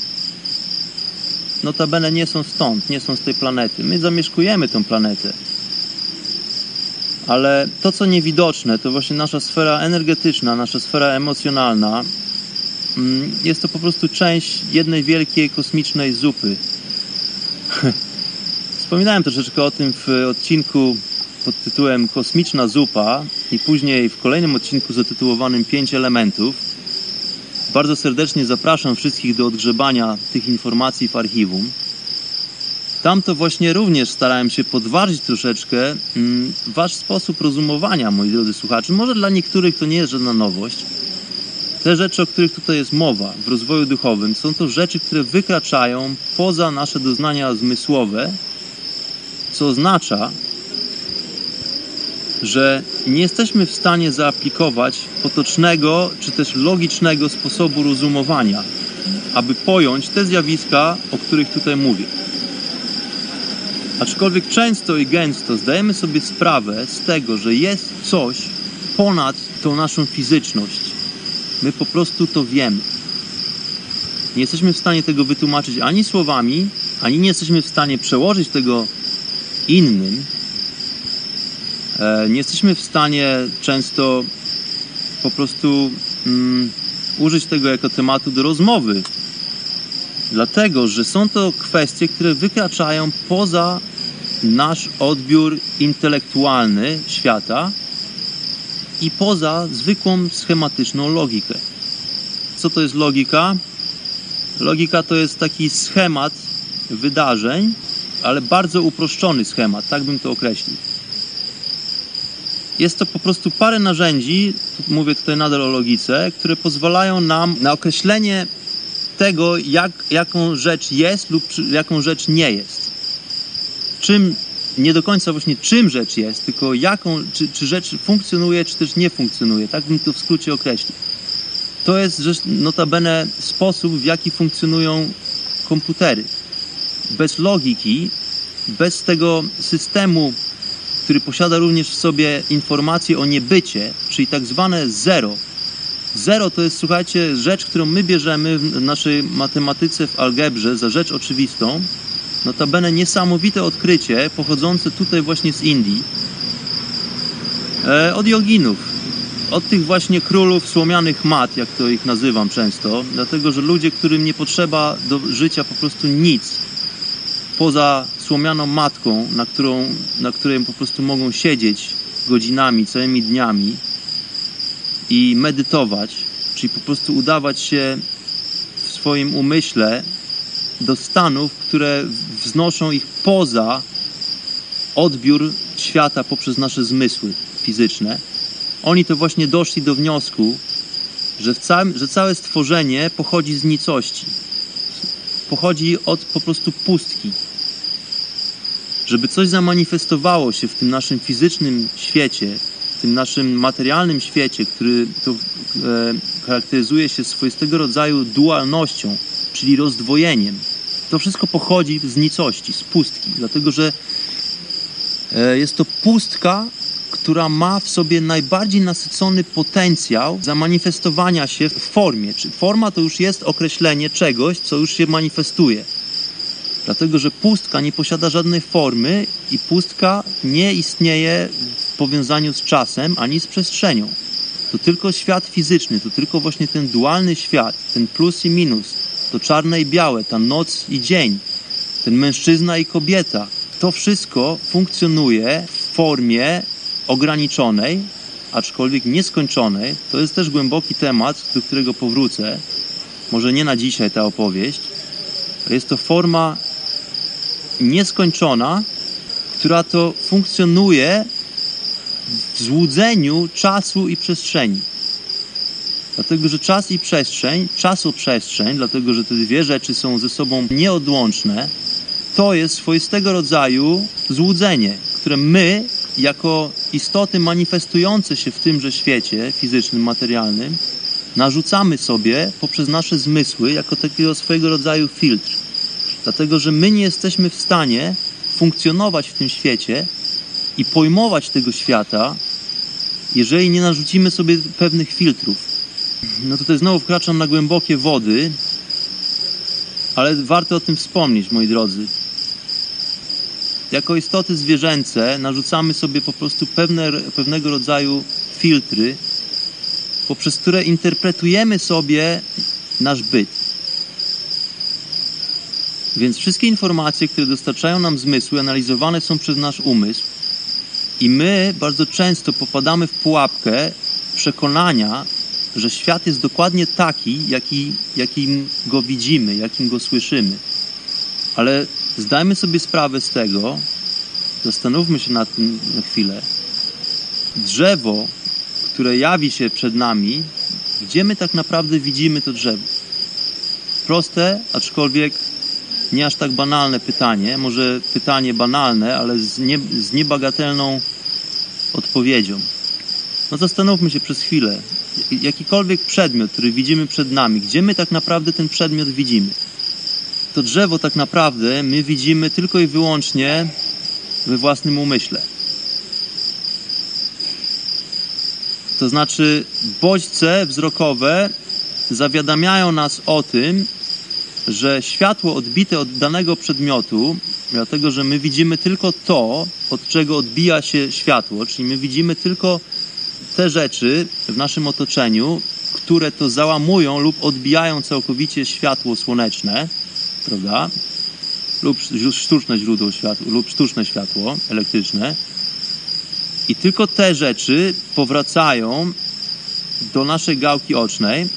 notabene nie są stąd, nie są z tej planety. My zamieszkujemy tą planetę. Ale to, co niewidoczne, to właśnie nasza sfera energetyczna, nasza sfera emocjonalna, mm, jest to po prostu część jednej wielkiej kosmicznej zupy. Wspominałem troszeczkę o tym w odcinku pod tytułem Kosmiczna zupa i później w kolejnym odcinku zatytułowanym Pięć elementów. Bardzo serdecznie zapraszam wszystkich do odgrzebania tych informacji w archiwum. Tam to właśnie również starałem się podważyć troszeczkę mm, wasz sposób rozumowania, moi drodzy słuchacze. Może dla niektórych to nie jest żadna nowość. Te rzeczy, o których tutaj jest mowa w rozwoju duchowym, są to rzeczy, które wykraczają poza nasze doznania zmysłowe, co oznacza, że nie jesteśmy w stanie zaaplikować potocznego czy też logicznego sposobu rozumowania, aby pojąć te zjawiska, o których tutaj mówię. Aczkolwiek często i gęsto zdajemy sobie sprawę z tego, że jest coś ponad tą naszą fizyczność. My po prostu to wiemy. Nie jesteśmy w stanie tego wytłumaczyć ani słowami, ani nie jesteśmy w stanie przełożyć tego innym. E, Nie jesteśmy w stanie często po prostu mm, użyć tego jako tematu do rozmowy. Dlatego, że są to kwestie, które wykraczają poza nasz odbiór intelektualny świata i poza zwykłą schematyczną logikę. Co to jest logika? Logika to jest taki schemat wydarzeń, ale bardzo uproszczony schemat, tak bym to określił. Jest to po prostu parę narzędzi, mówię tutaj nadal o logice, które pozwalają nam na określenie tego, jak, jaką rzecz jest lub czy, jaką rzecz nie jest. Czym, nie do końca właśnie czym rzecz jest, tylko jaką, czy, czy rzecz funkcjonuje, czy też nie funkcjonuje. Tak bym to w skrócie określił. To jest notabene sposób, w jaki funkcjonują komputery. Bez logiki, bez tego systemu, który posiada również w sobie informacje o niebycie, czyli tak zwane zero. Zero to jest, słuchajcie, rzecz, którą my bierzemy w naszej matematyce, w algebrze za rzecz oczywistą. Notabene niesamowite odkrycie pochodzące tutaj właśnie z Indii, e, od joginów, od tych właśnie królów słomianych mat, jak to ich nazywam często, dlatego że ludzie, którym nie potrzeba do życia po prostu nic poza słomianą matką, na, którą, na której po prostu mogą siedzieć godzinami, całymi dniami i medytować, czyli po prostu udawać się w swoim umyśle do stanów, które wznoszą ich poza odbiór świata poprzez nasze zmysły fizyczne. Oni to właśnie doszli do wniosku, że, w całym, że całe stworzenie pochodzi z nicości. Pochodzi od po prostu pustki. Żeby coś zamanifestowało się w tym naszym fizycznym świecie, w tym naszym materialnym świecie, który to, e, charakteryzuje się swoistego rodzaju dualnością, czyli rozdwojeniem, to wszystko pochodzi z nicości, z pustki, dlatego że e, jest to pustka, która ma w sobie najbardziej nasycony potencjał zamanifestowania się w formie. Czy forma to już jest określenie czegoś, co już się manifestuje. Dlatego, że pustka nie posiada żadnej formy i pustka nie istnieje w powiązaniu z czasem ani z przestrzenią. To tylko świat fizyczny, to tylko właśnie ten dualny świat, ten plus i minus, to czarne i białe, ta noc i dzień, ten mężczyzna i kobieta. To wszystko funkcjonuje w formie ograniczonej, aczkolwiek nieskończonej. To jest też głęboki temat, do którego powrócę. Może nie na dzisiaj ta opowieść. Jest to forma nieskończona, która to funkcjonuje w złudzeniu czasu i przestrzeni. Dlatego, że czas i przestrzeń, czasoprzestrzeń, dlatego, że te dwie rzeczy są ze sobą nieodłączne, to jest swoistego rodzaju złudzenie, które my, jako istoty manifestujące się w tymże świecie fizycznym, materialnym, narzucamy sobie poprzez nasze zmysły jako takiego swojego rodzaju filtr. Dlatego, że my nie jesteśmy w stanie funkcjonować w tym świecie i pojmować tego świata, jeżeli nie narzucimy sobie pewnych filtrów. No tutaj znowu wkraczam na głębokie wody, ale warto o tym wspomnieć, moi drodzy. Jako istoty zwierzęce narzucamy sobie po prostu pewne, pewnego rodzaju filtry, poprzez które interpretujemy sobie nasz byt. Więc wszystkie informacje, które dostarczają nam zmysły, analizowane są przez nasz umysł, i my bardzo często popadamy w pułapkę przekonania, że świat jest dokładnie taki, jaki, jakim go widzimy, jakim go słyszymy. Ale zdajmy sobie sprawę z tego, zastanówmy się nad tym na chwilę. Drzewo, które jawi się przed nami, gdzie my tak naprawdę widzimy to drzewo? Proste, aczkolwiek nie aż tak banalne pytanie, może pytanie banalne, ale z, nie, z niebagatelną odpowiedzią. No zastanówmy się przez chwilę. Jakikolwiek przedmiot, który widzimy przed nami, gdzie my tak naprawdę ten przedmiot widzimy? To drzewo tak naprawdę my widzimy tylko i wyłącznie we własnym umyśle. To znaczy, bodźce wzrokowe zawiadamiają nas o tym, że światło odbite od danego przedmiotu, dlatego że my widzimy tylko to, od czego odbija się światło, czyli my widzimy tylko te rzeczy w naszym otoczeniu, które to załamują lub odbijają całkowicie światło słoneczne, prawda? Lub sztuczne źródło światła, lub sztuczne światło elektryczne. I tylko te rzeczy powracają do naszej gałki ocznej,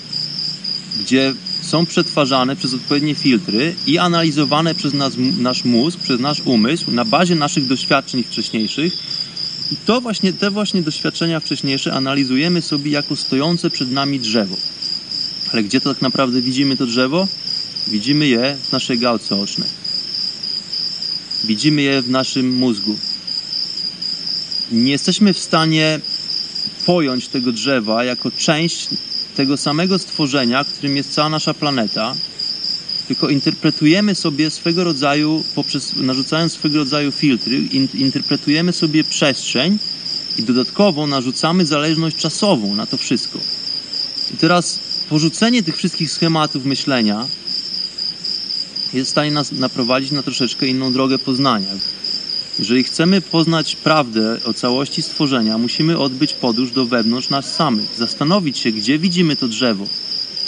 gdzie są przetwarzane przez odpowiednie filtry i analizowane przez nas, nasz mózg, przez nasz umysł na bazie naszych doświadczeń wcześniejszych. I to właśnie, te właśnie doświadczenia wcześniejsze analizujemy sobie jako stojące przed nami drzewo. Ale gdzie to tak naprawdę widzimy to drzewo? Widzimy je w naszej gałce ocznej. Widzimy je w naszym mózgu. Nie jesteśmy w stanie pojąć tego drzewa jako część tego samego stworzenia, którym jest cała nasza planeta, tylko interpretujemy sobie swego rodzaju, poprzez narzucając swego rodzaju filtry, in, interpretujemy sobie przestrzeń i dodatkowo narzucamy zależność czasową na to wszystko. I teraz porzucenie tych wszystkich schematów myślenia jest w stanie nas naprowadzić na troszeczkę inną drogę poznania. Jeżeli chcemy poznać prawdę o całości stworzenia, musimy odbyć podróż do wewnątrz nas samych, zastanowić się, gdzie widzimy to drzewo,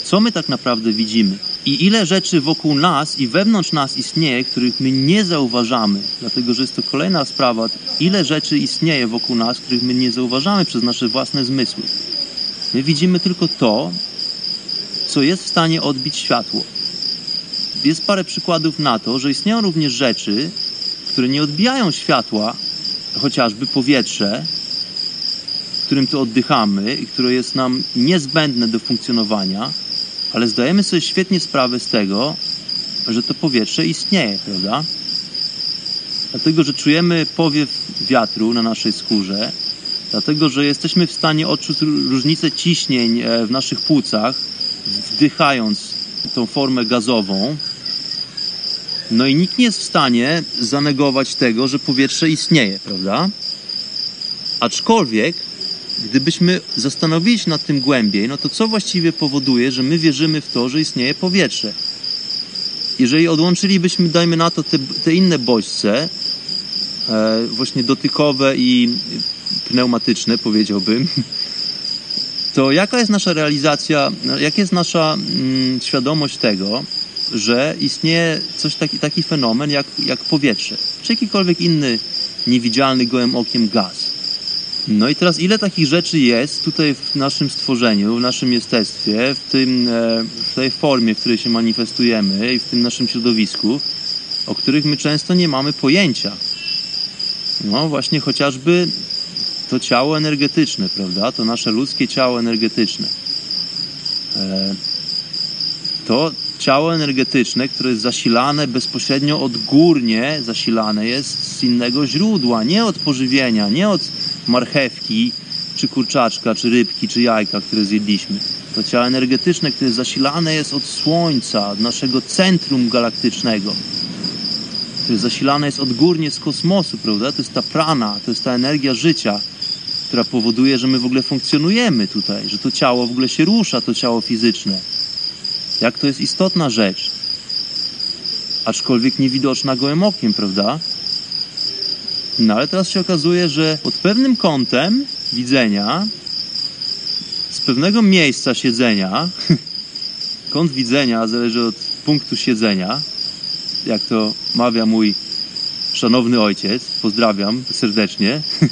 co my tak naprawdę widzimy i ile rzeczy wokół nas i wewnątrz nas istnieje, których my nie zauważamy, dlatego że jest to kolejna sprawa, ile rzeczy istnieje wokół nas, których my nie zauważamy przez nasze własne zmysły. My widzimy tylko to, co jest w stanie odbić światło. Jest parę przykładów na to, że istnieją również rzeczy, które nie odbijają światła, chociażby powietrze, którym to oddychamy i które jest nam niezbędne do funkcjonowania, ale zdajemy sobie świetnie sprawę z tego, że to powietrze istnieje, prawda? Dlatego, że czujemy powiew wiatru na naszej skórze, dlatego, że jesteśmy w stanie odczuć różnicę ciśnień e, w naszych płucach, wdychając tą formę gazową, no i nikt nie jest w stanie zanegować tego, że powietrze istnieje, prawda? Aczkolwiek, gdybyśmy zastanowili się nad tym głębiej, no to co właściwie powoduje, że my wierzymy w to, że istnieje powietrze? Jeżeli odłączylibyśmy, dajmy na to, te, te inne bodźce, e, właśnie dotykowe i pneumatyczne, powiedziałbym, to jaka jest nasza realizacja, jaka jest nasza mm, świadomość tego, że istnieje coś taki, taki fenomen jak, jak powietrze, czy jakikolwiek inny niewidzialny gołym okiem gaz. No i teraz ile takich rzeczy jest tutaj w naszym stworzeniu, w naszym jestestwie, w, tym, e, w tej formie, w której się manifestujemy i w tym naszym środowisku, o których my często nie mamy pojęcia. No właśnie chociażby to ciało energetyczne, prawda? To nasze ludzkie ciało energetyczne. E, to ciało energetyczne, które jest zasilane bezpośrednio odgórnie, zasilane jest z innego źródła, nie od pożywienia, nie od marchewki, czy kurczaczka, czy rybki, czy jajka, które zjedliśmy. To ciało energetyczne, które zasilane jest od Słońca, od naszego centrum galaktycznego, które zasilane jest odgórnie z kosmosu, prawda? To jest ta prana, to jest ta energia życia, która powoduje, że my w ogóle funkcjonujemy tutaj, że to ciało w ogóle się rusza, to ciało fizyczne. Jak to jest istotna rzecz. Aczkolwiek niewidoczna gołym okiem, prawda? No ale teraz się okazuje, że pod pewnym kątem widzenia, z pewnego miejsca siedzenia, kąt widzenia zależy od punktu siedzenia, jak to mawia mój szanowny ojciec, pozdrawiam serdecznie.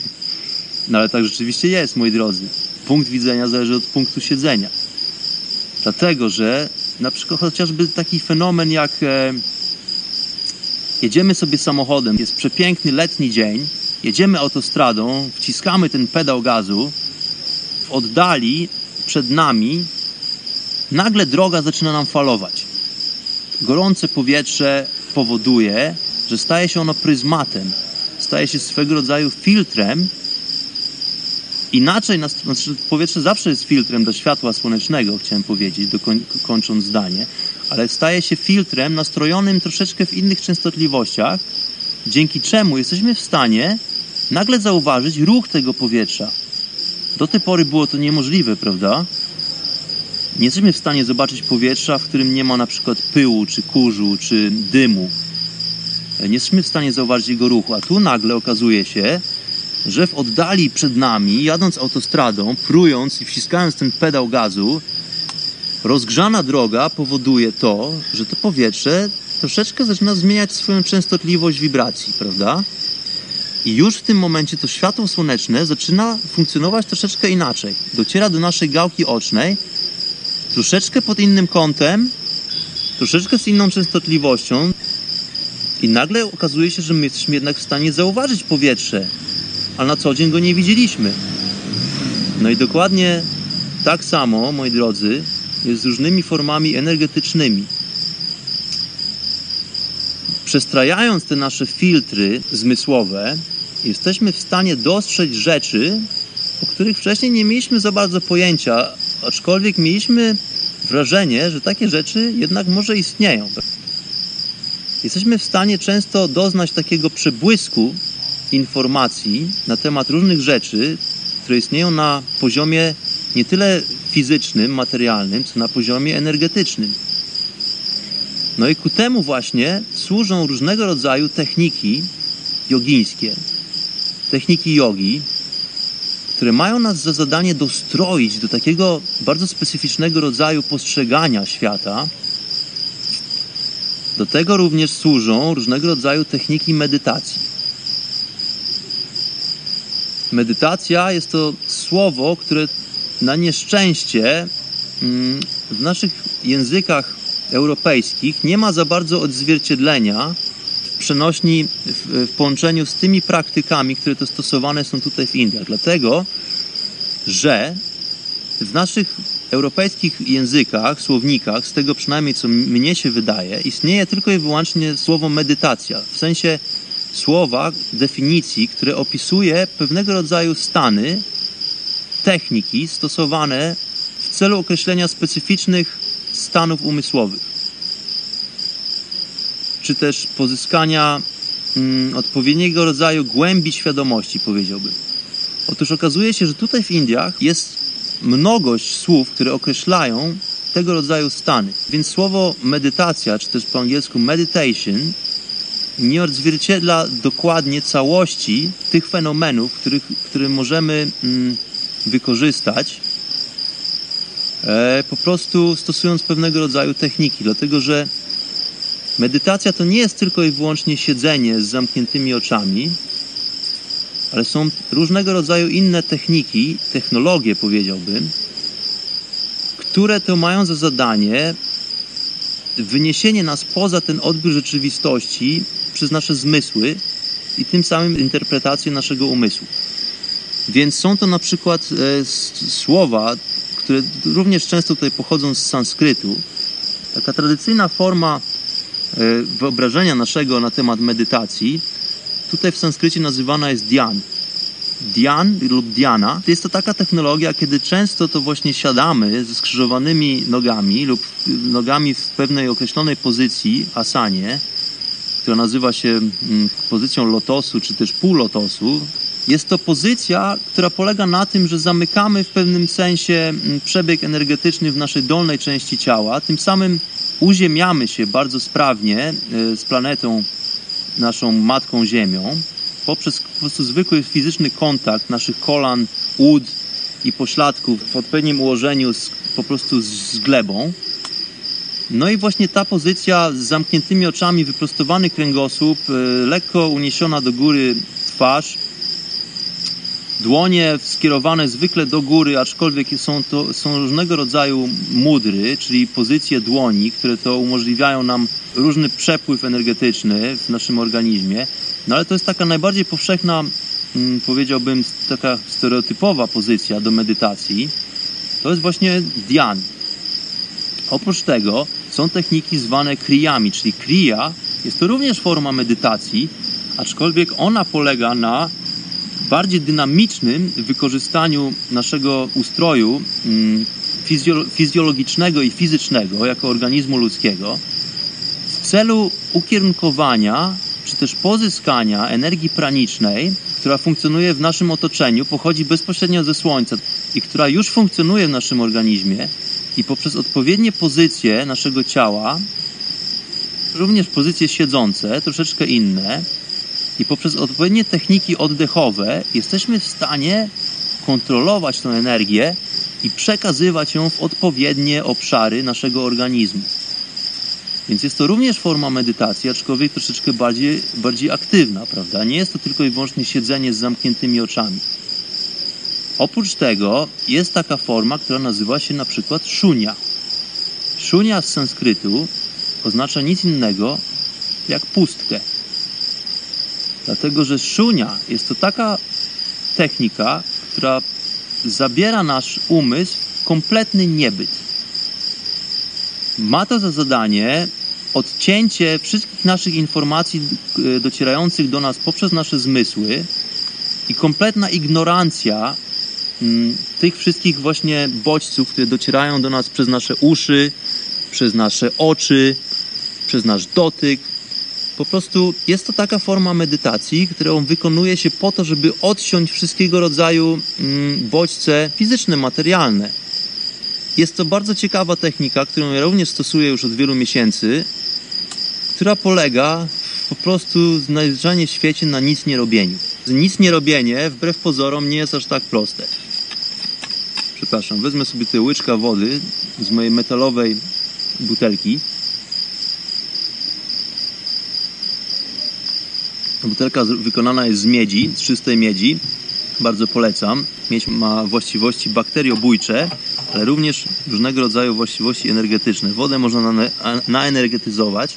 No ale tak rzeczywiście jest, moi drodzy. Punkt widzenia zależy od punktu siedzenia. Dlatego, że na przykład chociażby taki fenomen jak e, jedziemy sobie samochodem, jest przepiękny letni dzień, jedziemy autostradą, wciskamy ten pedał gazu, w oddali przed nami nagle droga zaczyna nam falować. Gorące powietrze powoduje, że staje się ono pryzmatem, staje się swego rodzaju filtrem inaczej, nas- znaczy powietrze zawsze jest filtrem do światła słonecznego, chciałem powiedzieć, dokoń, kończąc zdanie, ale staje się filtrem nastrojonym troszeczkę w innych częstotliwościach, dzięki czemu jesteśmy w stanie nagle zauważyć ruch tego powietrza. Do tej pory było to niemożliwe, prawda? Nie jesteśmy w stanie zobaczyć powietrza, w którym nie ma na przykład pyłu, czy kurzu, czy dymu. Nie jesteśmy w stanie zauważyć jego ruchu, a tu nagle okazuje się, że w oddali przed nami, jadąc autostradą, prując i wciskając ten pedał gazu, rozgrzana droga powoduje to, że to powietrze troszeczkę zaczyna zmieniać swoją częstotliwość wibracji, prawda? I już w tym momencie to światło słoneczne zaczyna funkcjonować troszeczkę inaczej. Dociera do naszej gałki ocznej troszeczkę pod innym kątem, troszeczkę z inną częstotliwością i nagle okazuje się, że my jesteśmy jednak w stanie zauważyć powietrze, a na co dzień go nie widzieliśmy. No i dokładnie tak samo, moi drodzy, jest z różnymi formami energetycznymi. Przestrajając te nasze filtry zmysłowe, jesteśmy w stanie dostrzec rzeczy, o których wcześniej nie mieliśmy za bardzo pojęcia, aczkolwiek mieliśmy wrażenie, że takie rzeczy jednak może istnieją. Jesteśmy w stanie często doznać takiego przebłysku informacji na temat różnych rzeczy, które istnieją na poziomie nie tyle fizycznym, materialnym, co na poziomie energetycznym. No i ku temu właśnie służą różnego rodzaju techniki jogińskie, techniki jogi, które mają nas za zadanie dostroić do takiego bardzo specyficznego rodzaju postrzegania świata. Do tego również służą różnego rodzaju techniki medytacji. Medytacja jest to słowo, które na nieszczęście mm, w naszych językach europejskich nie ma za bardzo odzwierciedlenia w przenośni w, w połączeniu z tymi praktykami, które to stosowane są tutaj w Indiach. Dlatego, że w naszych europejskich językach, słownikach, z tego przynajmniej co mnie się wydaje, istnieje tylko i wyłącznie słowo medytacja. W sensie słowa, definicji, które opisuje pewnego rodzaju stany, techniki stosowane w celu określenia specyficznych stanów umysłowych, czy też pozyskania mm, odpowiedniego rodzaju głębi świadomości, powiedziałbym. Otóż okazuje się, że tutaj w Indiach jest mnogość słów, które określają tego rodzaju stany. Więc słowo medytacja, czy też po angielsku meditation, nie odzwierciedla dokładnie całości tych fenomenów, których, które możemy mm, wykorzystać e, po prostu stosując pewnego rodzaju techniki, dlatego że medytacja to nie jest tylko i wyłącznie siedzenie z zamkniętymi oczami, ale są różnego rodzaju inne techniki, technologie powiedziałbym, które to mają za zadanie wyniesienie nas poza ten odbiór rzeczywistości przez nasze zmysły i tym samym interpretację naszego umysłu. Więc są to na przykład e, słowa, które również często tutaj pochodzą z sanskrytu. Taka tradycyjna forma e, wyobrażenia naszego na temat medytacji tutaj w sanskrycie nazywana jest dhyan. Dhyan lub dhyana to jest to taka technologia, kiedy często to właśnie siadamy ze skrzyżowanymi nogami lub nogami w pewnej określonej pozycji, asanie, która nazywa się mm, pozycją lotosu czy też półlotosu. Jest to pozycja, która polega na tym, że zamykamy w pewnym sensie mm, przebieg energetyczny w naszej dolnej części ciała, tym samym uziemiamy się bardzo sprawnie e, z planetą naszą matką Ziemią poprzez po prostu zwykły fizyczny kontakt naszych kolan, ud i pośladków w odpowiednim ułożeniu z, po prostu z glebą. No i właśnie ta pozycja z zamkniętymi oczami, wyprostowany kręgosłup, e, lekko uniesiona do góry twarz, dłonie skierowane zwykle do góry, aczkolwiek są to są różnego rodzaju mudry, czyli pozycje dłoni, które to umożliwiają nam różny przepływ energetyczny w naszym organizmie. No ale to jest taka najbardziej powszechna, mm, powiedziałbym, taka stereotypowa pozycja do medytacji. To jest właśnie dhyan. Oprócz tego są techniki zwane kriyami, czyli kriya jest to również forma medytacji, aczkolwiek ona polega na bardziej dynamicznym wykorzystaniu naszego ustroju mm, fizjo- fizjologicznego i fizycznego jako organizmu ludzkiego w celu ukierunkowania czy też pozyskania energii pranicznej, która funkcjonuje w naszym otoczeniu, pochodzi bezpośrednio ze Słońca i która już funkcjonuje w naszym organizmie i poprzez odpowiednie pozycje naszego ciała, również pozycje siedzące, troszeczkę inne, i poprzez odpowiednie techniki oddechowe jesteśmy w stanie kontrolować tę energię i przekazywać ją w odpowiednie obszary naszego organizmu. Więc jest to również forma medytacji, aczkolwiek troszeczkę bardziej, bardziej aktywna, prawda? Nie jest to tylko i wyłącznie siedzenie z zamkniętymi oczami. Oprócz tego jest taka forma, która nazywa się na przykład szunia. Szunia z sanskrytu oznacza nic innego jak pustkę. Dlatego, że szunia jest to taka technika, która zabiera nasz umysł w kompletny niebyt. Ma to za zadanie odcięcie wszystkich naszych informacji e, docierających do nas poprzez nasze zmysły i kompletna ignorancja tych wszystkich właśnie bodźców, które docierają do nas przez nasze uszy, przez nasze oczy, przez nasz dotyk. Po prostu jest to taka forma medytacji, którą wykonuje się po to, żeby odciąć wszystkiego rodzaju mm, bodźce fizyczne, materialne. Jest to bardzo ciekawa technika, którą ja również stosuję już od wielu miesięcy, która polega po prostu znalezienie w świecie na nic nie robieniu. Nic nie robienie, wbrew pozorom, nie jest aż tak proste. Przepraszam, wezmę sobie tutaj łyczka wody z mojej metalowej butelki. Butelka wykonana jest z miedzi, z czystej miedzi. Bardzo polecam. Miedź ma właściwości bakteriobójcze, ale również różnego rodzaju właściwości energetyczne. Wodę można naenergetyzować.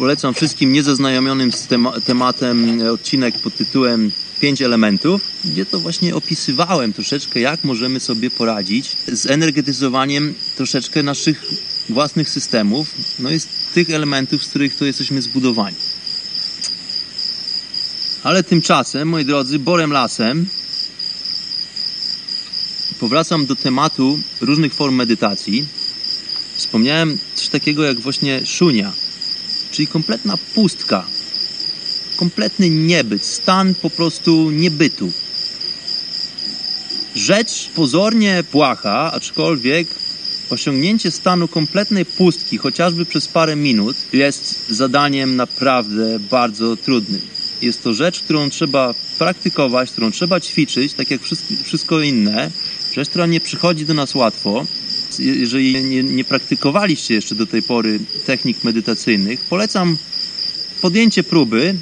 Polecam wszystkim niezaznajomionym z tema- tematem odcinek pod tytułem 5 elementów, gdzie to właśnie opisywałem troszeczkę, jak możemy sobie poradzić z energetyzowaniem troszeczkę naszych własnych systemów, no z tych elementów, z których to jesteśmy zbudowani. Ale tymczasem, moi drodzy, borem lasem powracam do tematu różnych form medytacji. Wspomniałem coś takiego jak właśnie szunia, czyli kompletna pustka, kompletny niebyt, stan po prostu niebytu. Rzecz pozornie płacha, aczkolwiek osiągnięcie stanu kompletnej pustki, chociażby przez parę minut, jest zadaniem naprawdę bardzo trudnym. Jest to rzecz, którą trzeba praktykować, którą trzeba ćwiczyć, tak jak wszystko- inne. Rzecz, która nie przychodzi do nas łatwo. Jeżeli nie, nie praktykowaliście jeszcze do tej pory technik medytacyjnych, polecam podjęcie próby.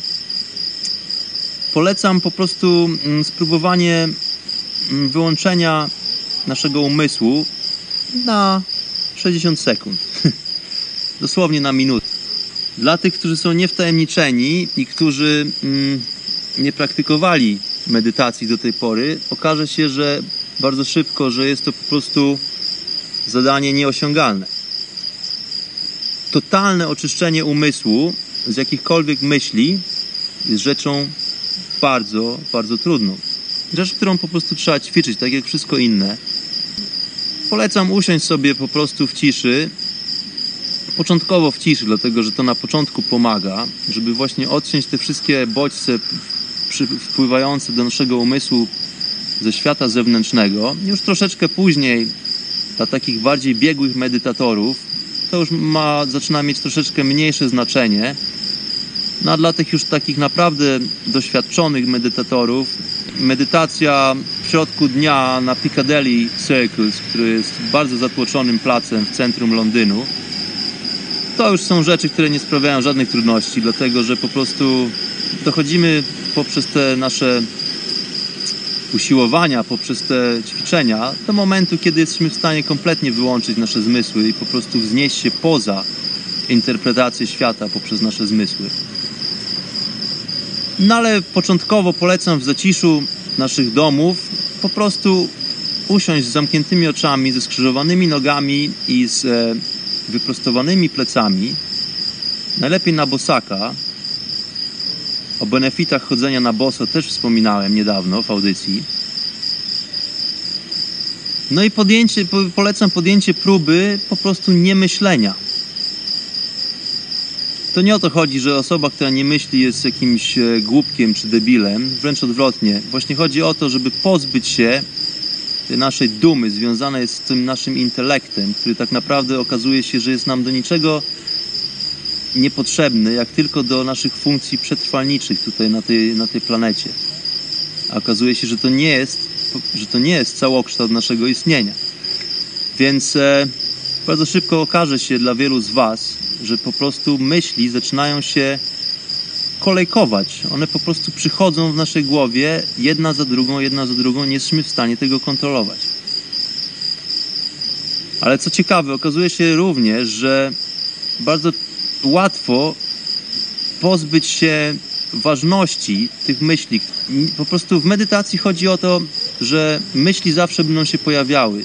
Polecam po prostu mm, spróbowanie mm, wyłączenia naszego umysłu na 60 sekund. Dosłownie na minutę. Dla tych, którzy są niewtajemniczeni i którzy mm, nie praktykowali medytacji do tej pory, okaże się, że bardzo szybko, że jest to po prostu zadanie nieosiągalne. Totalne oczyszczenie umysłu z jakichkolwiek myśli jest rzeczą bardzo, bardzo trudną. Rzecz, którą po prostu trzeba ćwiczyć, tak jak wszystko inne. Polecam usiąść sobie po prostu w ciszy, początkowo w ciszy, dlatego że to na początku pomaga, żeby właśnie odciąć te wszystkie bodźce wpływające do naszego umysłu ze świata zewnętrznego. Już troszeczkę później, dla takich bardziej biegłych medytatorów, to już ma, zaczyna mieć troszeczkę mniejsze znaczenie. No a dla tych już takich naprawdę doświadczonych medytatorów, medytacja w środku dnia na Piccadilly Circus, który jest bardzo zatłoczonym placem w centrum Londynu, to już są rzeczy, które nie sprawiają żadnych trudności, dlatego że po prostu dochodzimy poprzez te nasze usiłowania, poprzez te ćwiczenia do momentu, kiedy jesteśmy w stanie kompletnie wyłączyć nasze zmysły i po prostu wznieść się poza interpretację świata poprzez nasze zmysły. No ale początkowo polecam w zaciszu naszych domów po prostu usiąść z zamkniętymi oczami, ze skrzyżowanymi nogami i z e, wyprostowanymi plecami, najlepiej na bosaka O benefitach chodzenia na boso też wspominałem niedawno w audycji. No i podjęcie, po- polecam podjęcie próby po prostu niemyślenia. To nie o to chodzi, że osoba, która nie myśli jest jakimś e, głupkiem czy debilem, wręcz odwrotnie. Właśnie chodzi o to, żeby pozbyć się naszej dumy związanej z tym naszym intelektem, który tak naprawdę okazuje się, że jest nam do niczego niepotrzebny, jak tylko do naszych funkcji przetrwalniczych tutaj na tej, na tej planecie. A okazuje się, że to nie jest, że to nie jest całokształt naszego istnienia. Więc e, bardzo szybko okaże się dla wielu z Was, że po prostu myśli zaczynają się kolejkować. One po prostu przychodzą w naszej głowie jedna za drugą, jedna za drugą. Nie jesteśmy w stanie tego kontrolować. Ale co ciekawe, okazuje się również, że bardzo łatwo pozbyć się ważności tych myśli. Po prostu w medytacji chodzi o to, że myśli zawsze będą się pojawiały.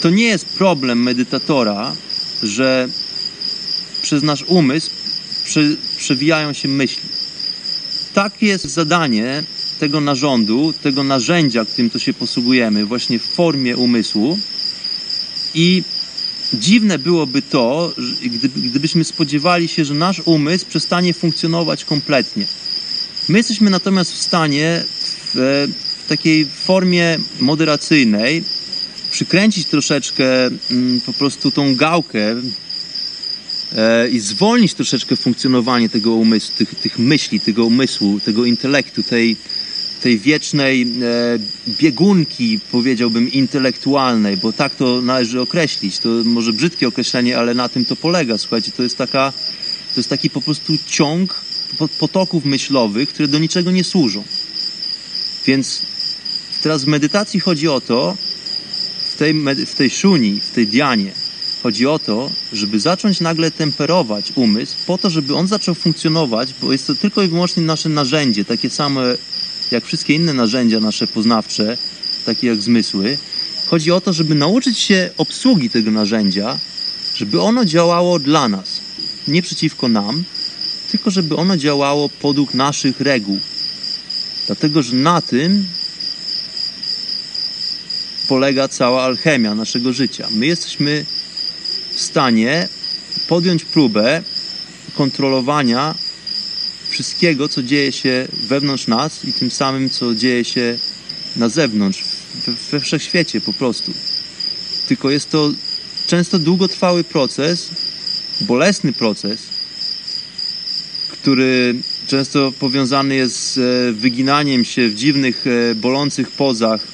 To nie jest problem medytatora, że przez nasz umysł prze, przewijają się myśli. Tak jest zadanie tego narządu, tego narzędzia, którym to się posługujemy, właśnie w formie umysłu. I dziwne byłoby to, gdybyśmy spodziewali się, że nasz umysł przestanie funkcjonować kompletnie. My jesteśmy natomiast w stanie w, w takiej formie moderacyjnej przykręcić troszeczkę mm, po prostu tą gałkę e, i zwolnić troszeczkę funkcjonowanie tego umysłu, tych, tych myśli, tego umysłu, tego intelektu, tej, tej wiecznej e, biegunki, powiedziałbym, intelektualnej, bo tak to należy określić. To może brzydkie określenie, ale na tym to polega. Słuchajcie, to jest taka, to jest taki po prostu ciąg po- potoków myślowych, które do niczego nie służą. Więc teraz w medytacji chodzi o to, w tej, w tej szuni, w tej dianie, chodzi o to, żeby zacząć nagle temperować umysł po to, żeby on zaczął funkcjonować, bo jest to tylko i wyłącznie nasze narzędzie, takie same jak wszystkie inne narzędzia nasze poznawcze, takie jak zmysły. Chodzi o to, żeby nauczyć się obsługi tego narzędzia, żeby ono działało dla nas, nie przeciwko nam, tylko żeby ono działało podług naszych reguł. Dlatego, że na tym polega cała alchemia naszego życia. My jesteśmy w stanie podjąć próbę kontrolowania wszystkiego, co dzieje się wewnątrz nas i tym samym, co dzieje się na zewnątrz, we, we wszechświecie po prostu. Tylko jest to często długotrwały proces, bolesny proces, który często powiązany jest z e, wyginaniem się w dziwnych, e, bolących pozach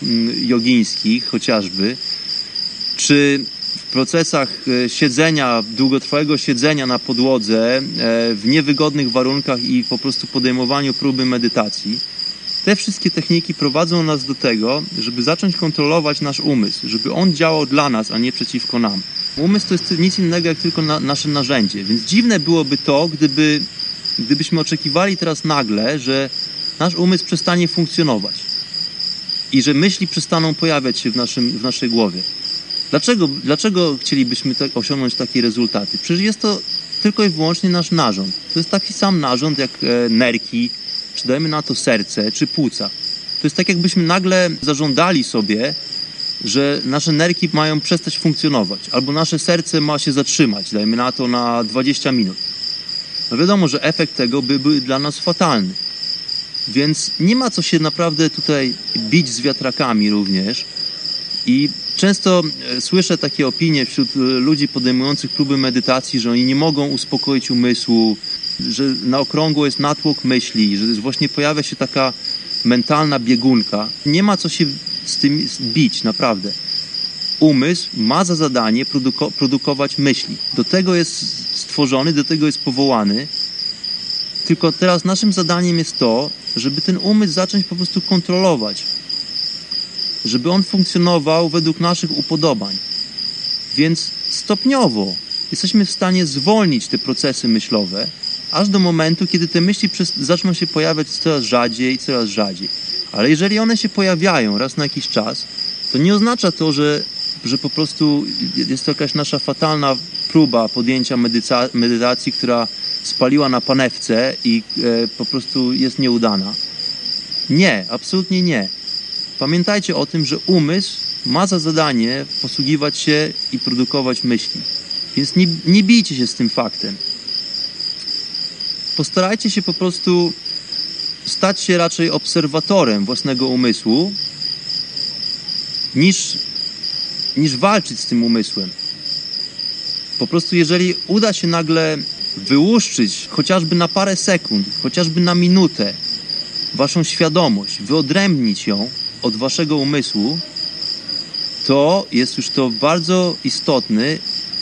jogińskich chociażby, czy procesach e, siedzenia, długotrwałego siedzenia na podłodze e, w niewygodnych warunkach i po prostu podejmowaniu próby medytacji. Te wszystkie techniki prowadzą nas do tego, żeby zacząć kontrolować nasz umysł, żeby on działał dla nas, a nie przeciwko nam. Umysł to jest nic innego jak tylko na, nasze narzędzie, więc dziwne byłoby to, gdyby, gdybyśmy oczekiwali teraz nagle, że nasz umysł przestanie funkcjonować i że myśli przestaną pojawiać się w, naszym, w naszej głowie. Dlaczego, dlaczego chcielibyśmy tak, osiągnąć takie rezultaty? Przecież jest to tylko i wyłącznie nasz narząd. To jest taki sam narząd jak e, nerki, czy dajmy na to serce, czy płuca. To jest tak, jakbyśmy nagle zażądali sobie, że nasze nerki mają przestać funkcjonować, albo nasze serce ma się zatrzymać, dajmy na to na 20 minut. No wiadomo, że efekt tego by był dla nas fatalny. Więc nie ma co się naprawdę tutaj bić z wiatrakami również. I często e, słyszę takie opinie wśród e, ludzi podejmujących próby medytacji, że oni nie mogą uspokoić umysłu, że na okrągło jest natłok myśli, że właśnie pojawia się taka mentalna biegunka. Nie ma co się z tym bić, naprawdę. Umysł ma za zadanie produko- produkować myśli. Do tego jest stworzony, do tego jest powołany. Tylko teraz naszym zadaniem jest to, żeby ten umysł zacząć po prostu kontrolować. Żeby on funkcjonował według naszych upodobań. Więc stopniowo jesteśmy w stanie zwolnić te procesy myślowe, aż do momentu, kiedy te myśli zaczną się pojawiać coraz rzadziej, coraz rzadziej. Ale jeżeli one się pojawiają raz na jakiś czas, to nie oznacza to, że, że po prostu jest to jakaś nasza fatalna próba podjęcia medyca- medytacji, która spaliła na panewce i e, po prostu jest nieudana. Nie, absolutnie nie. Pamiętajcie o tym, że umysł ma za zadanie posługiwać się i produkować myśli. Więc nie, nie bijcie się z tym faktem. Postarajcie się po prostu stać się raczej obserwatorem własnego umysłu, niż, niż walczyć z tym umysłem. Po prostu, jeżeli uda się nagle wyłuszczyć chociażby na parę sekund, chociażby na minutę waszą świadomość, wyodrębnić ją od waszego umysłu, to jest już to bardzo istotny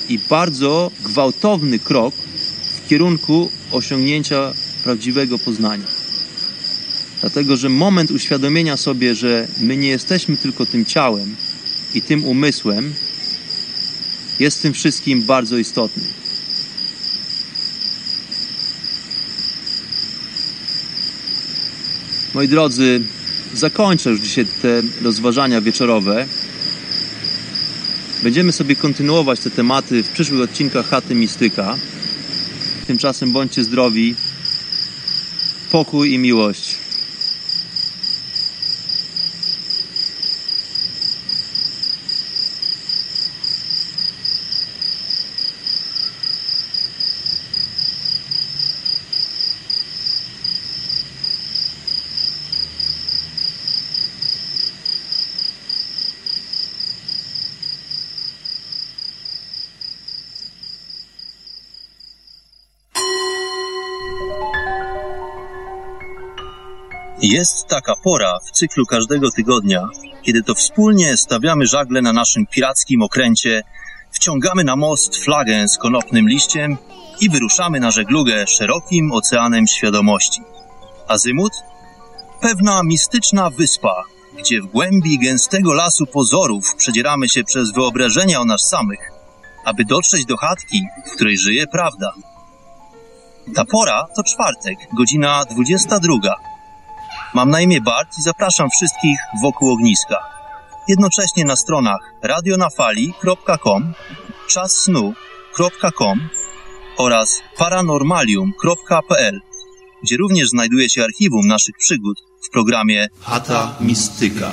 i bardzo gwałtowny krok w kierunku osiągnięcia prawdziwego poznania. Dlatego, że moment uświadomienia sobie, że my nie jesteśmy tylko tym ciałem i tym umysłem, jest tym wszystkim bardzo istotny. Moi drodzy, zakończę już dzisiaj te rozważania wieczorowe. Będziemy sobie kontynuować te tematy w przyszłych odcinkach Chaty Mistyka. Tymczasem bądźcie zdrowi, pokój i miłość. Jest taka pora w cyklu każdego tygodnia, kiedy to wspólnie stawiamy żagle na naszym pirackim okręcie, wciągamy na most flagę z konopnym liściem i wyruszamy na żeglugę szerokim oceanem świadomości. Azymut? Pewna mistyczna wyspa, gdzie w głębi gęstego lasu pozorów przedzieramy się przez wyobrażenia o nas samych, aby dotrzeć do chatki, w której żyje prawda. Ta pora to czwartek, godzina 22. Mam na imię Bart i zapraszam wszystkich wokół ogniska. Jednocześnie na stronach radionafali.com, czassnu.com oraz paranormalium.pl, gdzie również znajduje się archiwum naszych przygód w programie Chata Mistyka.